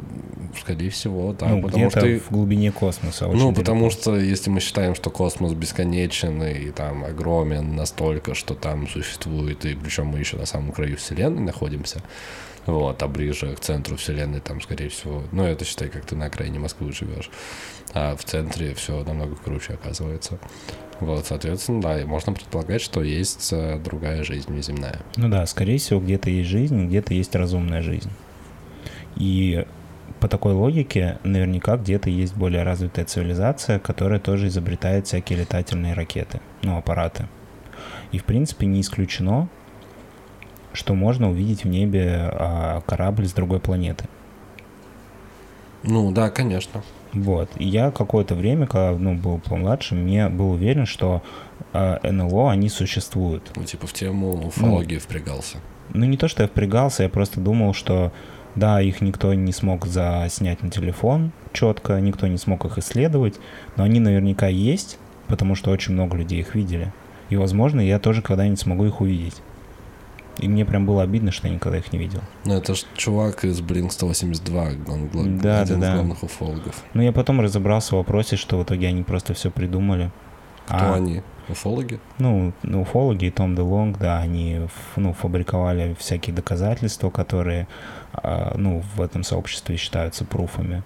скорее всего, да. Ну, потому что в глубине космоса. Ну, потому далеко. что если мы считаем, что космос бесконечен и там огромен настолько, что там существует, и причем мы еще на самом краю Вселенной находимся, вот, а ближе к центру Вселенной там, скорее всего, ну, это считай, как ты на окраине Москвы живешь, а в центре все намного круче оказывается. Вот, соответственно, да, и можно предполагать, что есть э, другая жизнь неземная. Ну да, скорее всего, где-то есть жизнь, где-то есть разумная жизнь. И по такой логике наверняка где-то есть более развитая цивилизация, которая тоже изобретает всякие летательные ракеты, ну, аппараты. И, в принципе, не исключено, что можно увидеть в небе а, корабль с другой планеты. Ну, да, конечно. Вот. И я какое-то время, когда ну, был помладше, мне был уверен, что э, НЛО, они существуют. Ну, типа в тему уфологии ну, впрягался. Ну, не то, что я впрягался, я просто думал, что да, их никто не смог заснять на телефон четко, никто не смог их исследовать, но они наверняка есть, потому что очень много людей их видели. И, возможно, я тоже когда-нибудь смогу их увидеть. И мне прям было обидно, что я никогда их не видел. Ну, это же чувак из Blink 182, он гл... да, один да, из да. главных уфологов. Ну, я потом разобрался в вопросе, что в итоге они просто все придумали. Кто а... они? Уфологи? Ну, уфологи и Том Делонг, да, они ну, фабриковали всякие доказательства, которые а, ну, в этом сообществе считаются пруфами.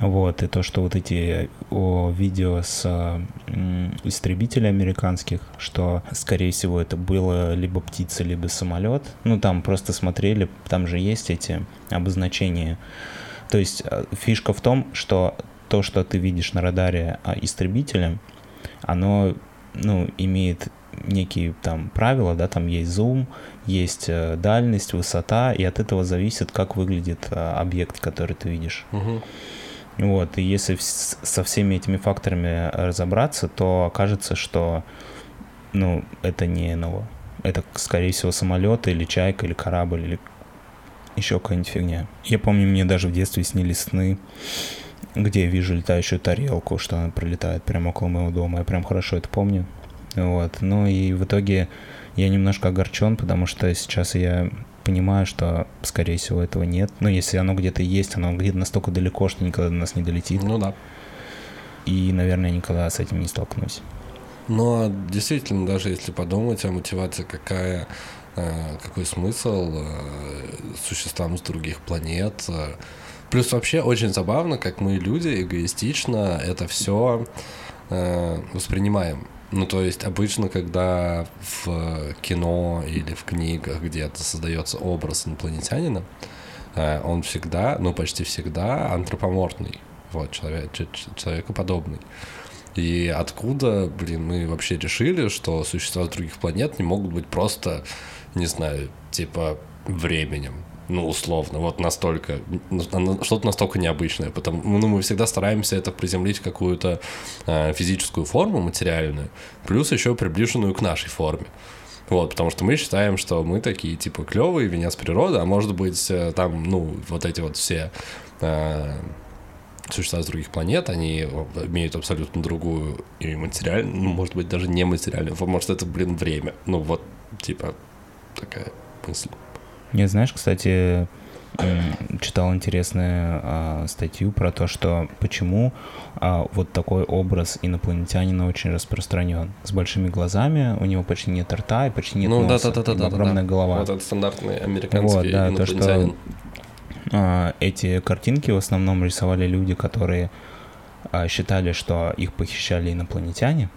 Вот, и то, что вот эти о, видео с м, истребителей американских, что, скорее всего, это было либо птица, либо самолет. Ну, там просто смотрели, там же есть эти обозначения. То есть а, фишка в том, что то, что ты видишь на радаре а, истребителя, оно ну, имеет некие там правила, да, там есть зум, есть э, дальность, высота, и от этого зависит, как выглядит э, объект, который ты видишь. Угу. Вот, и если со всеми этими факторами разобраться, то окажется, что, ну, это не НЛО. Это, скорее всего, самолет или чайка, или корабль, или еще какая-нибудь фигня. Я помню, мне даже в детстве снились сны, где я вижу летающую тарелку, что она пролетает прямо около моего дома. Я прям хорошо это помню. Вот. Ну и в итоге я немножко огорчен, потому что сейчас я понимаю, что, скорее всего, этого нет. Ну, если оно где-то есть, оно где-то настолько далеко, что никогда до нас не долетит. Ну да. И, наверное, никогда с этим не столкнусь. Ну, а действительно, даже если подумать, а мотивация какая, э, какой смысл э, существам с других планет. Э. Плюс вообще очень забавно, как мы люди эгоистично это все воспринимаем. Ну, то есть обычно, когда в кино или в книгах где-то создается образ инопланетянина, э, он всегда, ну, почти всегда антропоморфный, вот, человек, человекоподобный. И откуда, блин, мы вообще решили, что существа с других планет не могут быть просто, не знаю, типа временем ну, условно, вот настолько, что-то настолько необычное, потому, ну, мы всегда стараемся это приземлить в какую-то э, физическую форму, материальную, плюс еще приближенную к нашей форме. Вот, потому что мы считаем, что мы такие, типа, клевые, венец природы, а может быть, э, там, ну, вот эти вот все э, существа с других планет, они имеют абсолютно другую и материальную, ну, может быть, даже не материальную, может, это, блин, время. Ну, вот, типа, такая мысль. Не знаешь, кстати, читал интересную а, статью про то, что почему а, вот такой образ инопланетянина очень распространен. С большими глазами, у него почти нет рта и почти нет ну, носа, да, да, да, да, огромная да, голова. Вот это стандартный американский вот, да, инопланетянин. То, что, а, эти картинки в основном рисовали люди, которые а, считали, что их похищали инопланетяне.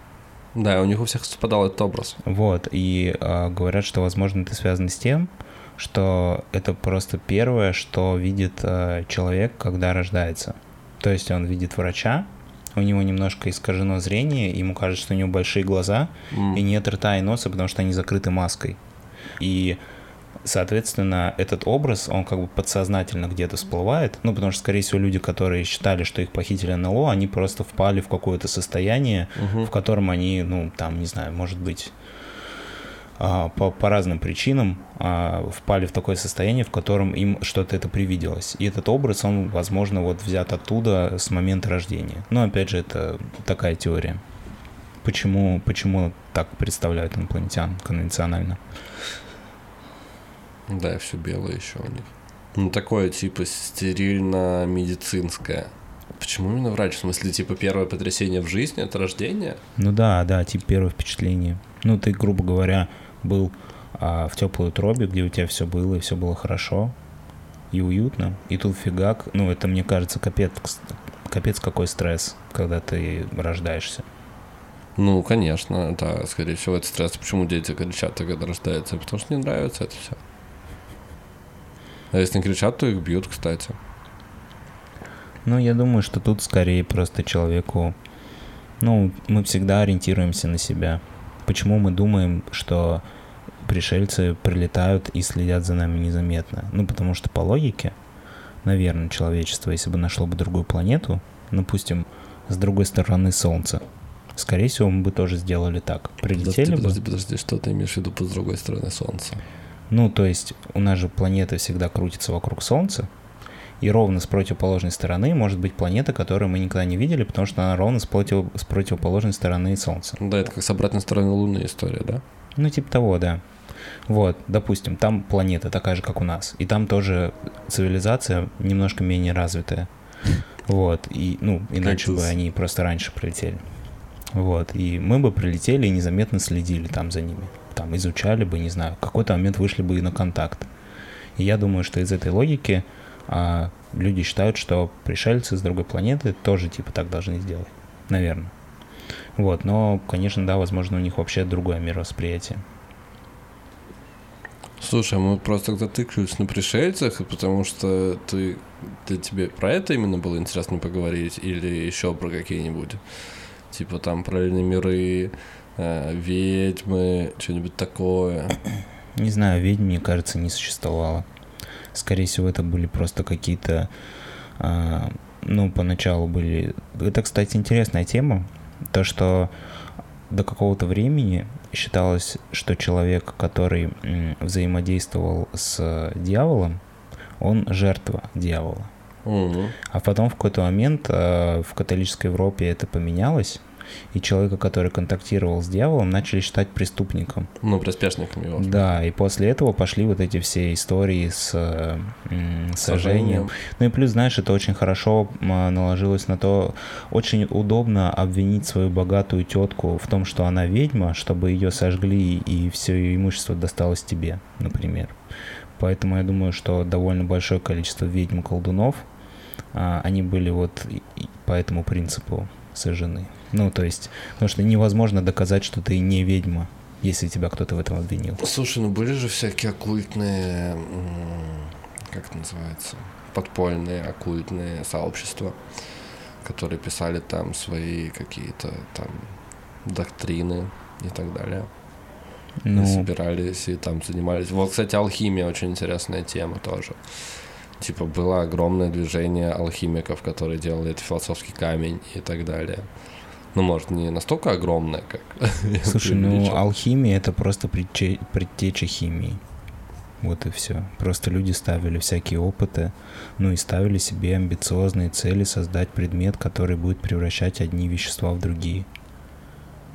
Да, у них у всех совпадал этот образ. Вот, и а, говорят, что, возможно, это связано с тем, что это просто первое, что видит э, человек, когда рождается. То есть он видит врача, у него немножко искажено зрение, ему кажется, что у него большие глаза, mm. и нет рта и носа, потому что они закрыты маской. И, соответственно, этот образ, он как бы подсознательно где-то всплывает, ну, потому что, скорее всего, люди, которые считали, что их похитили НЛО, они просто впали в какое-то состояние, uh-huh. в котором они, ну, там, не знаю, может быть, по, по разным причинам а, впали в такое состояние, в котором им что-то это привиделось. И этот образ, он, возможно, вот взят оттуда с момента рождения. Но, опять же, это такая теория. Почему, почему так представляют инопланетян конвенционально? Да, все белое еще у них. Ну, такое, типа, стерильно-медицинское. Почему именно врач? В смысле, типа, первое потрясение в жизни — это рождение? Ну да, да, типа, первое впечатление. Ну, ты, грубо говоря, был а, в теплой утробе, где у тебя все было, и все было хорошо и уютно. И тут фигак, ну, это, мне кажется, капец, капец какой стресс, когда ты рождаешься. Ну, конечно, да, скорее всего, это стресс. Почему дети кричат, когда рождаются? Потому что не нравится это все. А если не кричат, то их бьют, кстати. Ну, я думаю, что тут скорее просто человеку... Ну, мы всегда ориентируемся на себя. Почему мы думаем, что пришельцы прилетают и следят за нами незаметно? Ну, потому что по логике, наверное, человечество, если бы нашло бы другую планету, допустим, с другой стороны Солнца, скорее всего, мы бы тоже сделали так. Прилетели подожди, бы... Подожди, подожди, что ты имеешь в виду по с другой стороны Солнца? Ну, то есть у нас же планета всегда крутится вокруг Солнца, и ровно с противоположной стороны может быть планета, которую мы никогда не видели, потому что она ровно с, против... с противоположной стороны Солнца. Да, это как с обратной стороны Луны история, да? Ну, типа того, да. Вот, допустим, там планета такая же, как у нас, и там тоже цивилизация немножко менее развитая. Вот, и, ну, иначе бы они просто раньше прилетели. Вот, и мы бы прилетели и незаметно следили там за ними. Там изучали бы, не знаю, в какой-то момент вышли бы и на контакт. И я думаю, что из этой логики а люди считают, что пришельцы с другой планеты тоже типа так должны сделать. Наверное. Вот, но, конечно, да, возможно, у них вообще другое мировосприятие. Слушай, мы просто затыкались на пришельцах, потому что ты, ты тебе про это именно было интересно поговорить или еще про какие-нибудь, типа там параллельные миры, э, ведьмы, что-нибудь такое? Не знаю, ведьм, мне кажется, не существовало. Скорее всего, это были просто какие-то, а, ну, поначалу были... Это, кстати, интересная тема. То, что до какого-то времени считалось, что человек, который взаимодействовал с дьяволом, он жертва дьявола. Угу. А потом в какой-то момент э, в католической Европе это поменялось, и человека, который контактировал с дьяволом, начали считать преступником. Ну, приспешником его. Да, и после этого пошли вот эти все истории с м, сожжением. Ну и плюс, знаешь, это очень хорошо наложилось на то, очень удобно обвинить свою богатую тетку в том, что она ведьма, чтобы ее сожгли и все ее имущество досталось тебе, например. Поэтому я думаю, что довольно большое количество ведьм-колдунов, а, они были вот по этому принципу сожжены. Ну, то есть, потому что невозможно доказать, что ты не ведьма, если тебя кто-то в этом обвинил. Слушай, ну были же всякие оккультные, как это называется, подпольные оккультные сообщества, которые писали там свои какие-то там доктрины и так далее. Ну... И собирались и там занимались. Вот, кстати, алхимия очень интересная тема тоже. Типа было огромное движение алхимиков, которые делали этот философский камень и так далее. Ну, может, не настолько огромное, как... Слушай, ну, алхимия — это просто предче... предтеча химии. Вот и все. Просто люди ставили всякие опыты, ну и ставили себе амбициозные цели создать предмет, который будет превращать одни вещества в другие.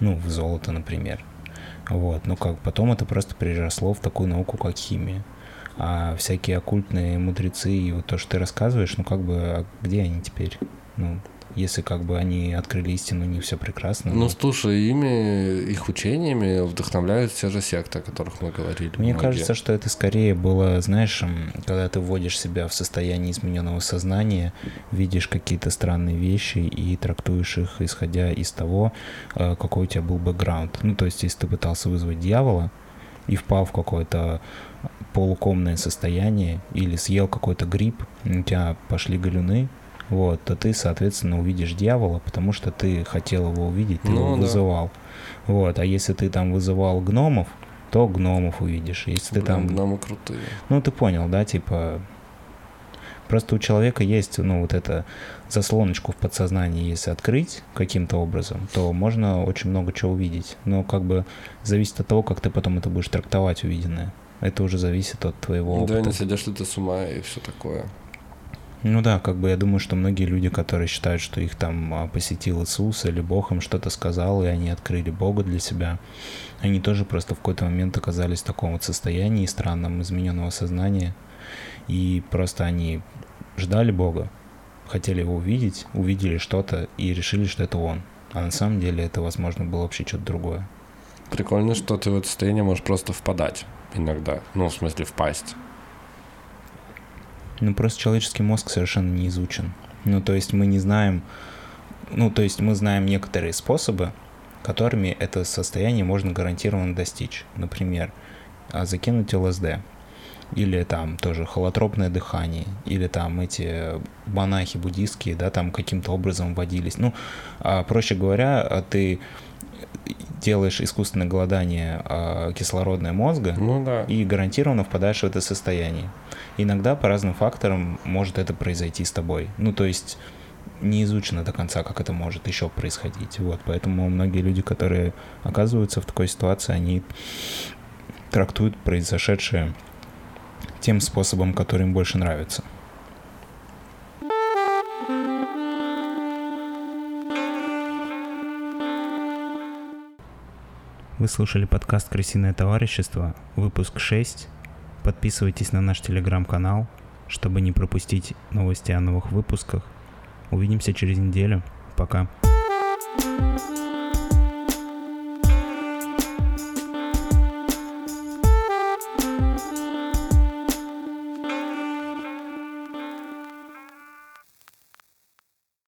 Ну, в золото, например. Вот. Ну как, потом это просто переросло в такую науку, как химия. А всякие оккультные мудрецы и вот то, что ты рассказываешь, ну как бы, а где они теперь? Ну, если как бы они открыли истину, не все прекрасно. Ну, слушай, ими, их учениями вдохновляют все же секты, о которых мы говорили. Мне многие. кажется, что это скорее было, знаешь, когда ты вводишь себя в состояние измененного сознания, видишь какие-то странные вещи и трактуешь их, исходя из того, э, какой у тебя был бэкграунд. Ну, то есть, если ты пытался вызвать дьявола и впал в какое-то полукомное состояние или съел какой-то гриб, у тебя пошли галюны, вот, то ты, соответственно, увидишь дьявола, потому что ты хотел его увидеть, ты ну, его вызывал. Да. Вот, а если ты там вызывал гномов, то гномов увидишь. Если Блин, ты там... Гномы крутые. Ну, ты понял, да, типа... Просто у человека есть, ну, вот эта заслоночку в подсознании, если открыть каким-то образом, то можно очень много чего увидеть. Но как бы зависит от того, как ты потом это будешь трактовать увиденное. Это уже зависит от твоего опыта. Да, не сидишь ли ты с ума и все такое. Ну да, как бы я думаю, что многие люди, которые считают, что их там а, посетил Иисус или Бог им что-то сказал, и они открыли Бога для себя, они тоже просто в какой-то момент оказались в таком вот состоянии странном, измененного сознания, и просто они ждали Бога, хотели его увидеть, увидели что-то и решили, что это он. А на самом деле это, возможно, было вообще что-то другое. Прикольно, что ты в это состояние можешь просто впадать иногда. Ну, в смысле, впасть. Ну, просто человеческий мозг совершенно не изучен. Ну, то есть мы не знаем, ну, то есть мы знаем некоторые способы, которыми это состояние можно гарантированно достичь. Например, а, закинуть ЛСД, или там тоже холотропное дыхание, или там эти монахи буддийские, да, там каким-то образом вводились. Ну, а, проще говоря, ты делаешь искусственное голодание э, кислородное мозга ну, да. и гарантированно впадаешь в это состояние. Иногда по разным факторам может это произойти с тобой. Ну, то есть не изучено до конца, как это может еще происходить. Вот, поэтому многие люди, которые оказываются в такой ситуации, они трактуют произошедшее тем способом, который им больше нравится. Вы слушали подкаст «Крысиное товарищество», выпуск 6. Подписывайтесь на наш телеграм-канал, чтобы не пропустить новости о новых выпусках. Увидимся через неделю. Пока. thank you